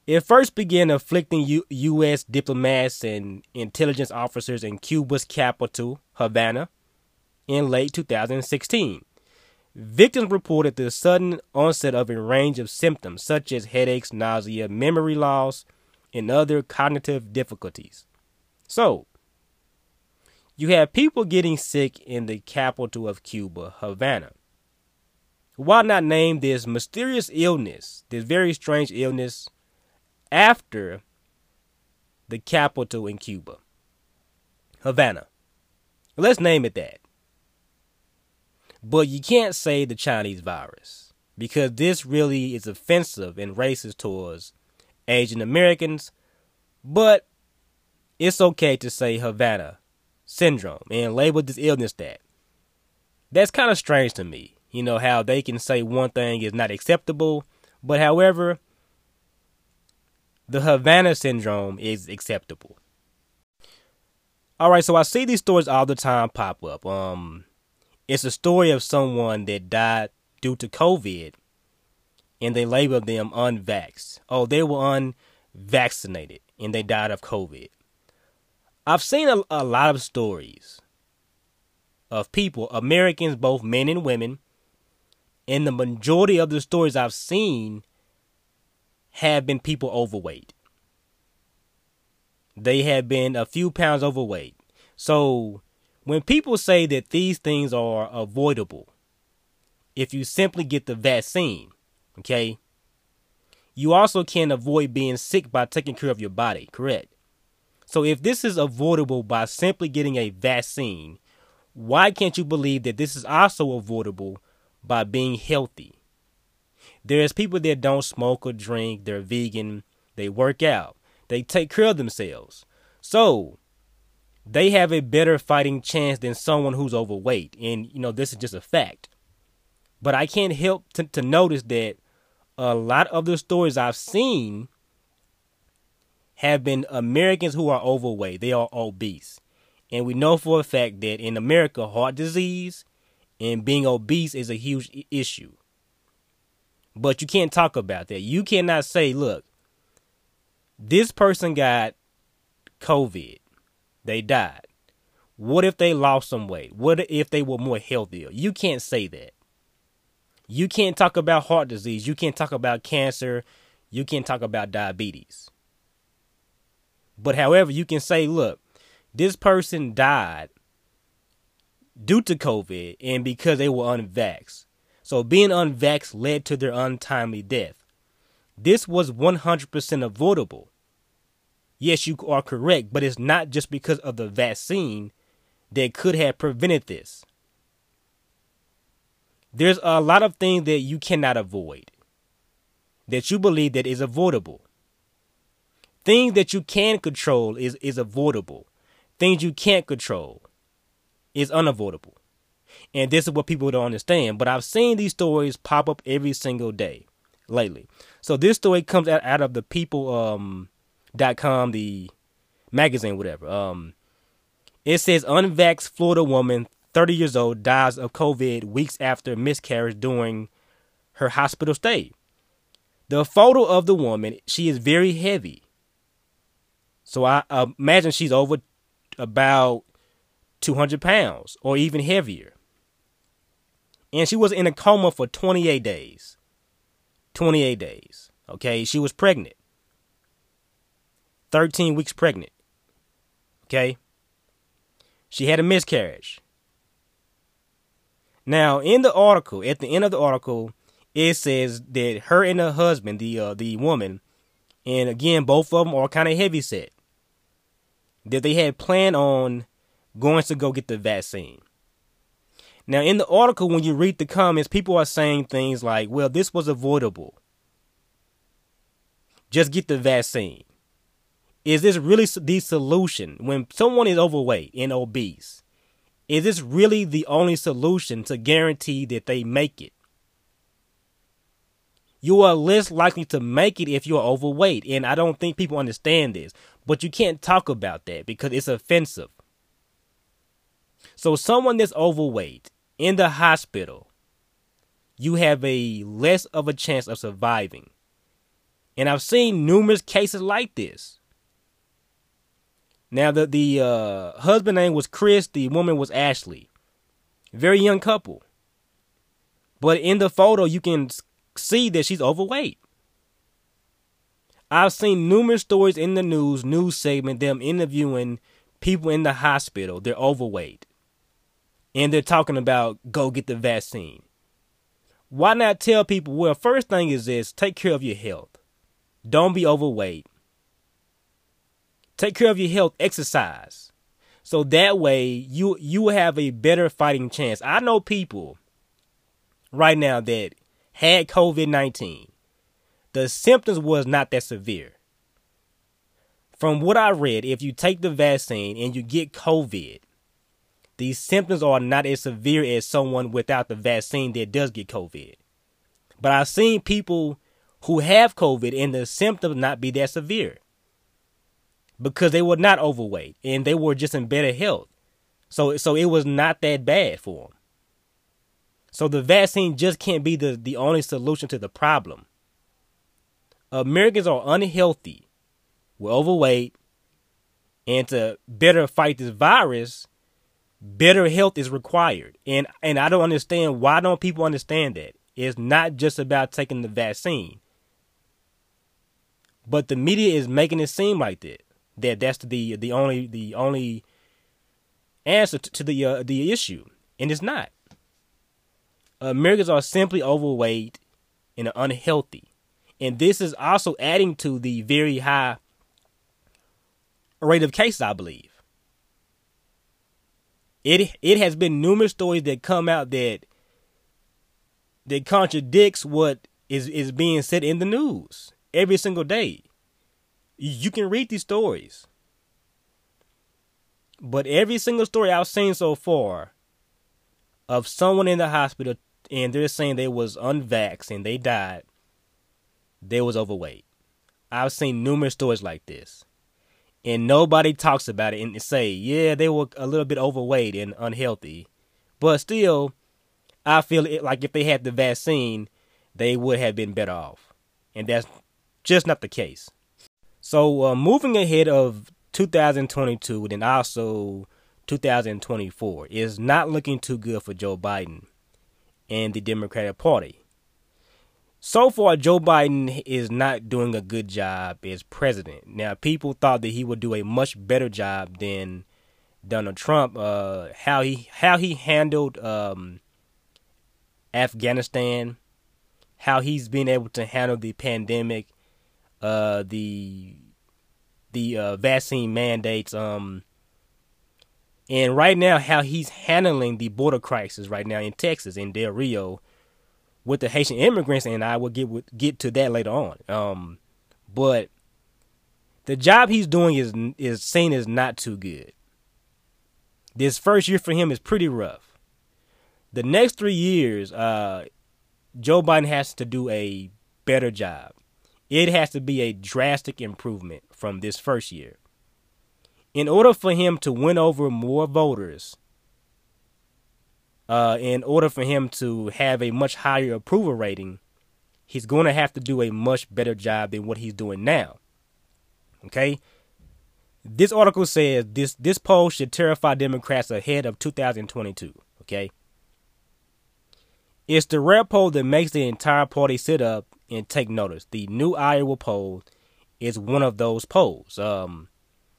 It first began afflicting U- U.S. diplomats and intelligence officers in Cuba's capital, Havana, in late 2016. Victims reported the sudden onset of a range of symptoms such as headaches, nausea, memory loss, and other cognitive difficulties. So, you have people getting sick in the capital of Cuba, Havana. Why not name this mysterious illness, this very strange illness, after the capital in Cuba, Havana? Let's name it that. But you can't say the Chinese virus because this really is offensive and racist towards Asian Americans, but it's okay to say Havana syndrome and label this illness that. That's kind of strange to me. You know, how they can say one thing is not acceptable, but however, the Havana syndrome is acceptable. All right, so I see these stories all the time pop up. Um, it's a story of someone that died due to COVID, and they label them unvaxxed. Oh, they were unvaccinated, and they died of COVID. I've seen a, a lot of stories of people, Americans, both men and women, and the majority of the stories I've seen have been people overweight they have been a few pounds overweight. So when people say that these things are avoidable, if you simply get the vaccine, okay, you also can avoid being sick by taking care of your body, correct? So if this is avoidable by simply getting a vaccine, why can't you believe that this is also avoidable by being healthy? There's people that don't smoke or drink, they're vegan, they work out. They take care of themselves. So they have a better fighting chance than someone who's overweight. And, you know, this is just a fact. But I can't help to, to notice that a lot of the stories I've seen have been Americans who are overweight. They are obese. And we know for a fact that in America, heart disease and being obese is a huge issue. But you can't talk about that. You cannot say, look, this person got COVID. They died. What if they lost some weight? What if they were more healthier? You can't say that. You can't talk about heart disease. You can't talk about cancer. You can't talk about diabetes. But however, you can say, look, this person died due to COVID and because they were unvaxxed. So being unvaxxed led to their untimely death. This was 100% avoidable. Yes, you are correct, but it's not just because of the vaccine that could have prevented this. There's a lot of things that you cannot avoid that you believe that is avoidable. Things that you can control is, is avoidable. Things you can't control is unavoidable. And this is what people don't understand. But I've seen these stories pop up every single day lately. So this story comes out, out of the people um dot com, the magazine, whatever. Um, it says unvaxxed Florida woman, 30 years old, dies of COVID weeks after miscarriage during her hospital stay. The photo of the woman, she is very heavy. So I imagine she's over about 200 pounds or even heavier. And she was in a coma for 28 days. 28 days. Okay, she was pregnant. 13 weeks pregnant. Okay? She had a miscarriage. Now, in the article, at the end of the article, it says that her and her husband, the uh, the woman, and again, both of them are kind of heavy set, that they had planned on going to go get the vaccine. Now, in the article, when you read the comments, people are saying things like, well, this was avoidable. Just get the vaccine. Is this really the solution when someone is overweight and obese? Is this really the only solution to guarantee that they make it? You are less likely to make it if you are overweight, and I don't think people understand this. But you can't talk about that because it's offensive. So, someone that's overweight in the hospital, you have a less of a chance of surviving. And I've seen numerous cases like this. Now the the uh, husband name was Chris, the woman was Ashley. Very young couple. But in the photo you can see that she's overweight. I've seen numerous stories in the news, news segment, them interviewing people in the hospital. They're overweight. And they're talking about go get the vaccine. Why not tell people, well, first thing is this take care of your health. Don't be overweight. Take care of your health, exercise. So that way you you have a better fighting chance. I know people right now that had COVID-19. The symptoms was not that severe. From what I read, if you take the vaccine and you get COVID, these symptoms are not as severe as someone without the vaccine that does get COVID. But I've seen people who have COVID and the symptoms not be that severe. Because they were not overweight and they were just in better health. So so it was not that bad for them. So the vaccine just can't be the, the only solution to the problem. Americans are unhealthy, we're overweight, and to better fight this virus, better health is required. And and I don't understand why don't people understand that? It's not just about taking the vaccine. But the media is making it seem like that. That that's the the only the only answer to the uh, the issue, and it's not. Americans are simply overweight and unhealthy, and this is also adding to the very high rate of cases. I believe it it has been numerous stories that come out that that contradicts what is is being said in the news every single day. You can read these stories. But every single story I've seen so far of someone in the hospital and they're saying they was unvaxxed and they died, they was overweight. I've seen numerous stories like this. And nobody talks about it and say, yeah, they were a little bit overweight and unhealthy. But still, I feel it like if they had the vaccine, they would have been better off. And that's just not the case. So, uh, moving ahead of 2022 and also 2024 is not looking too good for Joe Biden and the Democratic Party. So far, Joe Biden is not doing a good job as president. Now, people thought that he would do a much better job than Donald Trump. Uh, how he how he handled um, Afghanistan, how he's been able to handle the pandemic, uh, the the uh, vaccine mandates, um, and right now how he's handling the border crisis right now in Texas in Del Rio with the Haitian immigrants, and I will get get to that later on. Um, but the job he's doing is is seen as not too good. This first year for him is pretty rough the next three years, uh, Joe Biden has to do a better job. It has to be a drastic improvement from this first year. In order for him to win over more voters, uh, in order for him to have a much higher approval rating, he's going to have to do a much better job than what he's doing now. Okay? This article says this this poll should terrify Democrats ahead of 2022. Okay? It's the rare poll that makes the entire party sit up and take notice. The new Iowa poll is one of those polls. Um,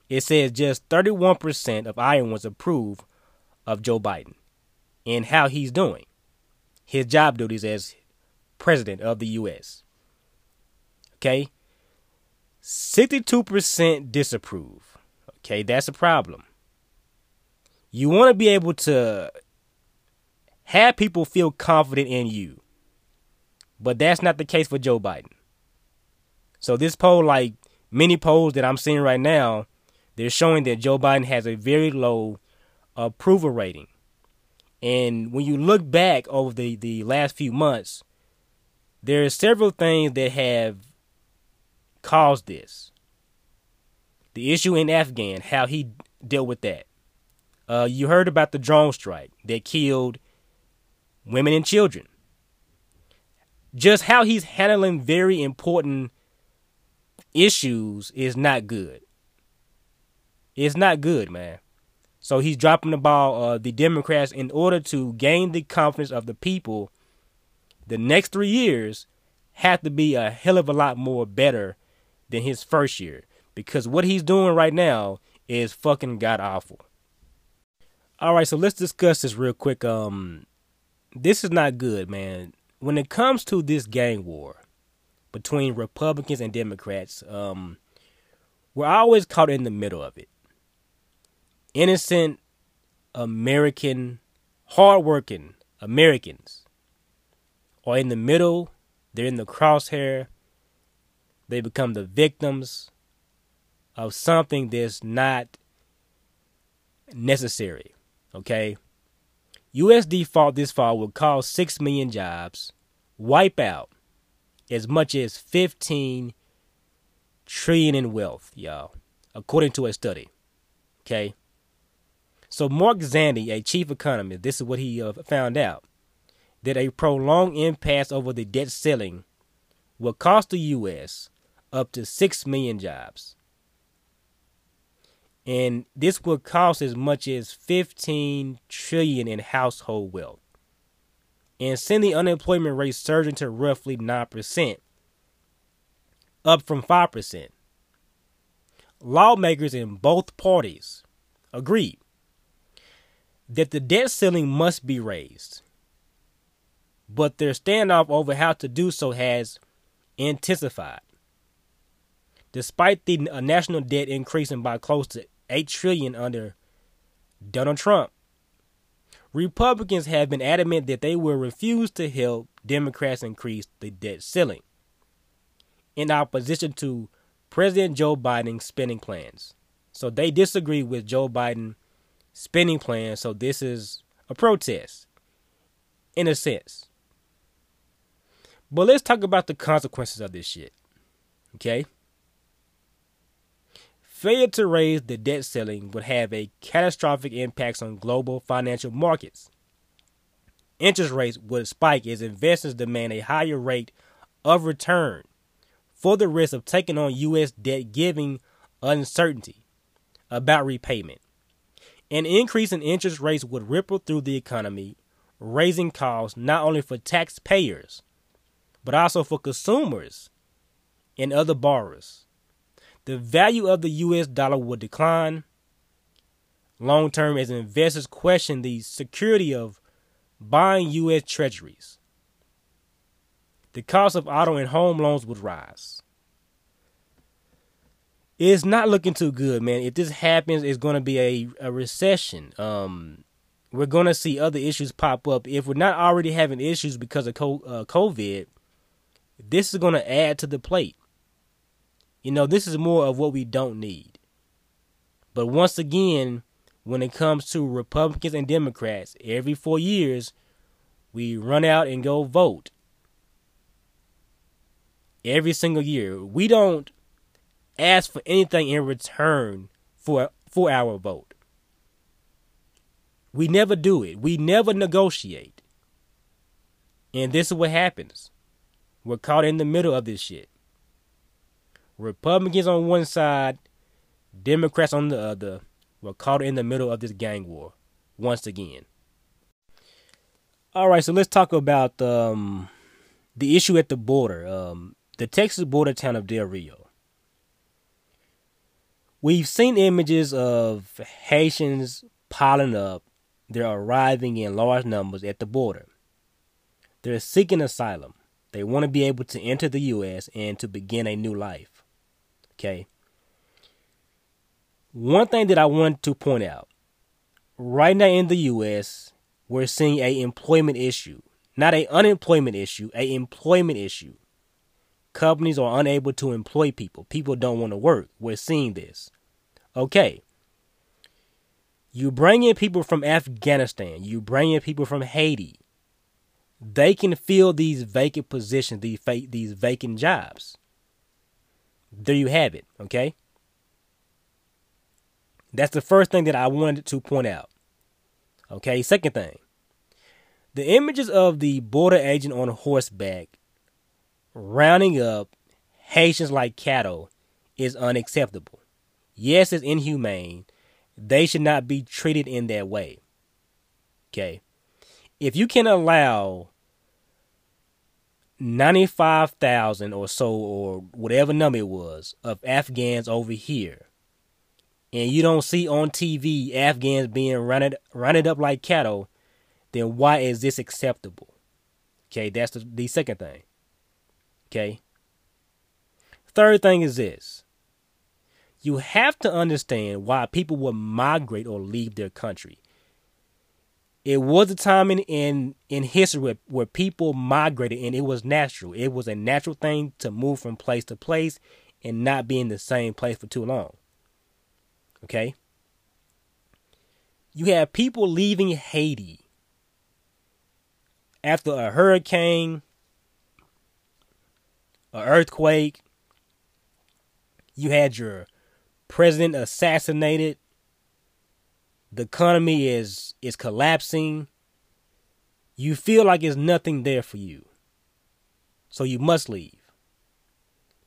it says just 31% of Iowans approve of Joe Biden and how he's doing, his job duties as president of the U.S. Okay? 62% disapprove. Okay, that's a problem. You want to be able to have people feel confident in you. But that's not the case for Joe Biden. So this poll, like many polls that I'm seeing right now, they're showing that Joe Biden has a very low approval rating. And when you look back over the, the last few months, there are several things that have caused this. The issue in Afghan, how he dealt with that. Uh, you heard about the drone strike that killed women and children. Just how he's handling very important issues is not good. It's not good, man. So he's dropping the ball. Uh, the Democrats, in order to gain the confidence of the people, the next three years have to be a hell of a lot more better than his first year. Because what he's doing right now is fucking god awful. All right, so let's discuss this real quick. Um, this is not good, man. When it comes to this gang war between Republicans and Democrats, um, we're always caught in the middle of it. Innocent American, hardworking Americans are in the middle. They're in the crosshair. They become the victims of something that's not necessary. Okay? U.S. default this fall will cause 6 million jobs, wipe out as much as 15 trillion in wealth, y'all. according to a study. Okay. So Mark Zandi, a chief economist, this is what he uh, found out that a prolonged impasse over the debt ceiling will cost the U.S. up to 6 million jobs. And this would cost as much as 15 trillion in household wealth and send the unemployment rate surging to roughly 9%, up from 5%. Lawmakers in both parties agreed that the debt ceiling must be raised, but their standoff over how to do so has intensified. Despite the uh, national debt increasing by close to 8 trillion under Donald Trump, Republicans have been adamant that they will refuse to help Democrats increase the debt ceiling in opposition to President Joe Biden's spending plans. So they disagree with Joe Biden's spending plans, so this is a protest in a sense. But let's talk about the consequences of this shit. Okay? Failure to raise the debt ceiling would have a catastrophic impact on global financial markets. Interest rates would spike as investors demand a higher rate of return for the risk of taking on U.S. debt, giving uncertainty about repayment. An increase in interest rates would ripple through the economy, raising costs not only for taxpayers, but also for consumers and other borrowers the value of the US dollar will decline long term as investors question the security of buying US treasuries. The cost of auto and home loans would rise. It's not looking too good, man. If this happens, it's going to be a, a recession. Um, we're going to see other issues pop up. If we're not already having issues because of uh, COVID, this is going to add to the plate. You know, this is more of what we don't need. But once again, when it comes to Republicans and Democrats, every four years, we run out and go vote. Every single year. We don't ask for anything in return for, for our vote. We never do it. We never negotiate. And this is what happens. We're caught in the middle of this shit. Republicans on one side, Democrats on the other, were caught in the middle of this gang war once again. All right, so let's talk about um, the issue at the border, um, the Texas border town of Del Rio. We've seen images of Haitians piling up. They're arriving in large numbers at the border. They're seeking asylum. They want to be able to enter the U.S. and to begin a new life. Okay. One thing that I want to point out right now in the US, we're seeing a employment issue, not a unemployment issue, a employment issue. Companies are unable to employ people. People don't want to work. We're seeing this. Okay. You bring in people from Afghanistan, you bring in people from Haiti. They can fill these vacant positions, these these vacant jobs there you have it, okay? That's the first thing that I wanted to point out. Okay, second thing. The images of the border agent on horseback rounding up Haitians like cattle is unacceptable. Yes, it's inhumane. They should not be treated in that way. Okay. If you can allow 95,000 or so, or whatever number it was, of Afghans over here. And you don't see on TV Afghans being rounded, rounded up like cattle, then why is this acceptable? Okay, that's the, the second thing. Okay. Third thing is this you have to understand why people will migrate or leave their country. It was a time in in, in history where, where people migrated and it was natural. It was a natural thing to move from place to place and not be in the same place for too long. Okay? You have people leaving Haiti after a hurricane, an earthquake. You had your president assassinated. The economy is is collapsing. You feel like there's nothing there for you. So you must leave.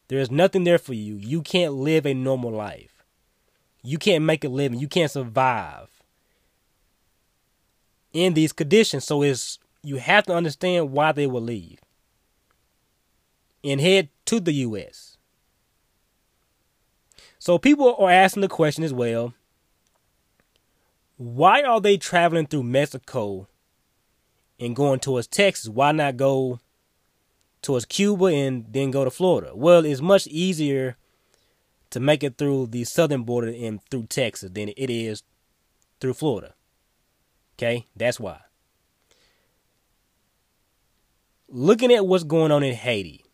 There is nothing there for you. You can't live a normal life. You can't make a living. You can't survive in these conditions. So it's you have to understand why they will leave and head to the US. So people are asking the question as well why are they traveling through Mexico and going towards Texas? Why not go towards Cuba and then go to Florida? Well, it's much easier to make it through the southern border and through Texas than it is through Florida. Okay, that's why. Looking at what's going on in Haiti,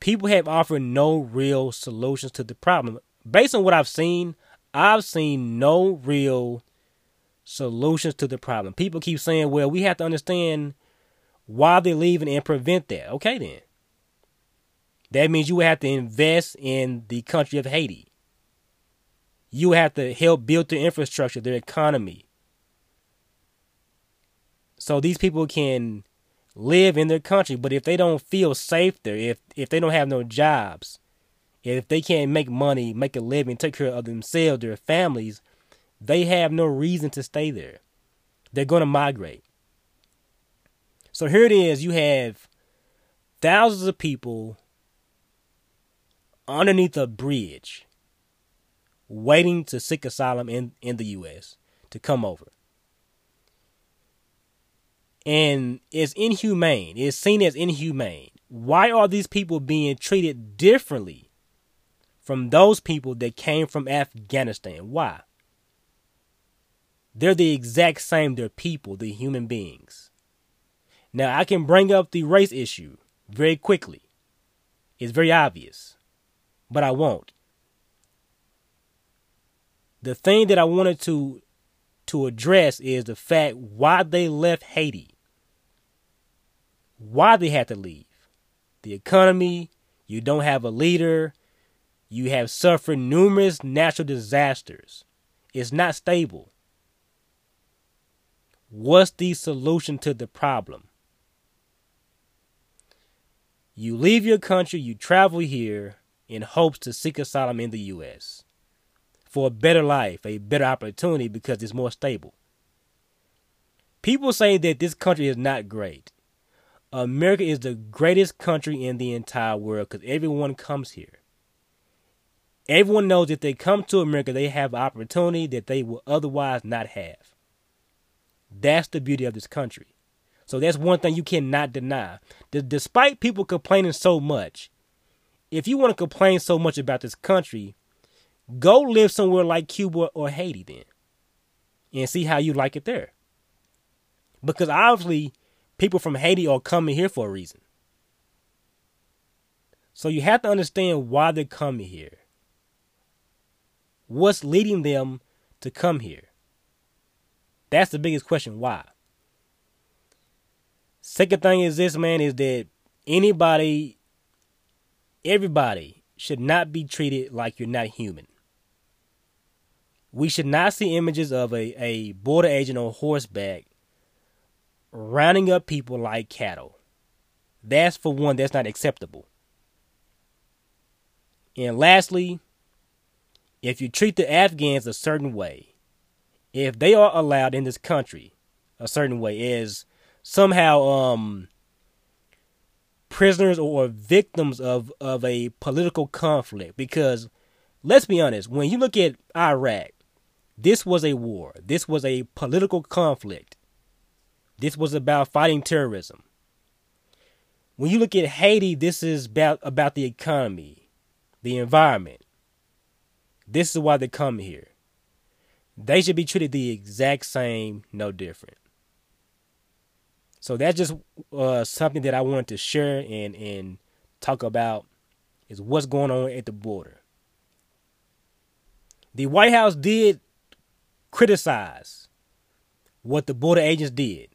people have offered no real solutions to the problem. Based on what I've seen, I've seen no real solutions to the problem. People keep saying, well, we have to understand why they're leaving and prevent that. Okay, then. That means you have to invest in the country of Haiti. You have to help build their infrastructure, their economy. So these people can live in their country. But if they don't feel safe there, if if they don't have no jobs, if they can't make money, make a living, take care of themselves, their families, they have no reason to stay there. They're going to migrate. So here it is. You have thousands of people underneath a bridge waiting to seek asylum in, in the U.S. to come over. And it's inhumane. It's seen as inhumane. Why are these people being treated differently from those people that came from Afghanistan? Why? They're the exact same. They're people, they're human beings. Now, I can bring up the race issue very quickly. It's very obvious, but I won't the thing that I wanted to to address is the fact why they left Haiti. Why they had to leave. The economy, you don't have a leader, you have suffered numerous natural disasters. It's not stable. What's the solution to the problem? You leave your country, you travel here in hopes to seek asylum in the U.S for a better life, a better opportunity because it's more stable. People say that this country is not great. America is the greatest country in the entire world because everyone comes here. Everyone knows if they come to America, they have opportunity that they will otherwise not have. That's the beauty of this country. So that's one thing you cannot deny. Despite people complaining so much, if you want to complain so much about this country, Go live somewhere like Cuba or Haiti then. And see how you like it there. Because obviously people from Haiti are coming here for a reason. So you have to understand why they're coming here. What's leading them to come here? That's the biggest question. Why? Second thing is this, man, is that anybody, everybody should not be treated like you're not human. We should not see images of a, a border agent on horseback rounding up people like cattle. That's for one, that's not acceptable. And lastly, if you treat the Afghans a certain way, if they are allowed in this country a certain way is somehow um prisoners or victims of of a political conflict because let's be honest when you look at Iraq this was a war. This was a political conflict. This was about fighting terrorism. When you look at Haiti, this is about, about the economy, the environment. This is why they come here. They should be treated the exact same, no different. So that's just uh, something that I wanted to share and, and talk about is what's going on at the border. The White House did criticize what the border agents did.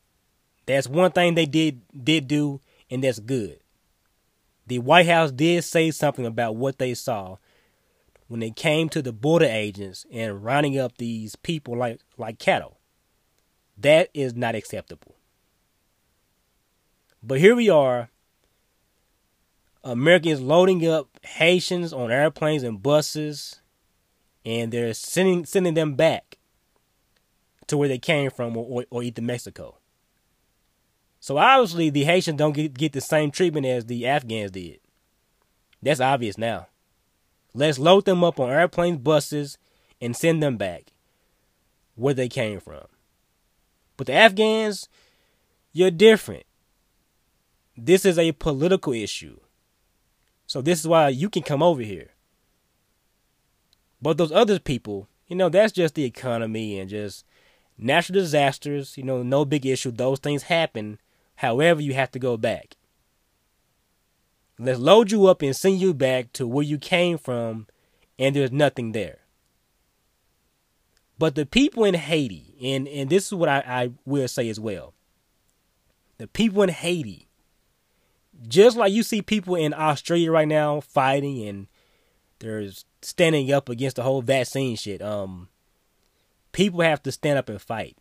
That's one thing they did did do, and that's good. The White House did say something about what they saw when it came to the border agents and rounding up these people like like cattle. That is not acceptable. But here we are, Americans loading up Haitians on airplanes and buses, and they're sending sending them back to where they came from or, or, or either Mexico. So obviously the Haitians don't get, get the same treatment as the Afghans did. That's obvious now. Let's load them up on airplanes, buses, and send them back where they came from. But the Afghans, you're different. This is a political issue. So this is why you can come over here. But those other people, you know, that's just the economy and just natural disasters, you know, no big issue. Those things happen. However, you have to go back. Let's load you up and send you back to where you came from, and there's nothing there. But the people in Haiti, and, and this is what I, I will say as well the people in Haiti, just like you see people in Australia right now fighting and they're standing up against the whole vaccine shit, um, people have to stand up and fight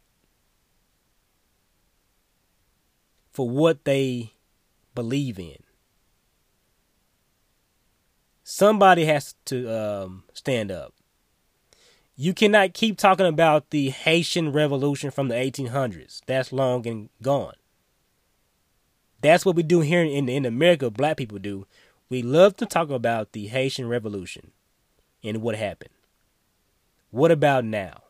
for what they believe in somebody has to um, stand up. You cannot keep talking about the Haitian Revolution from the 1800s. That's long and gone. That's what we do here in, in America, black people do. We love to talk about the Haitian Revolution and what happened. What about now?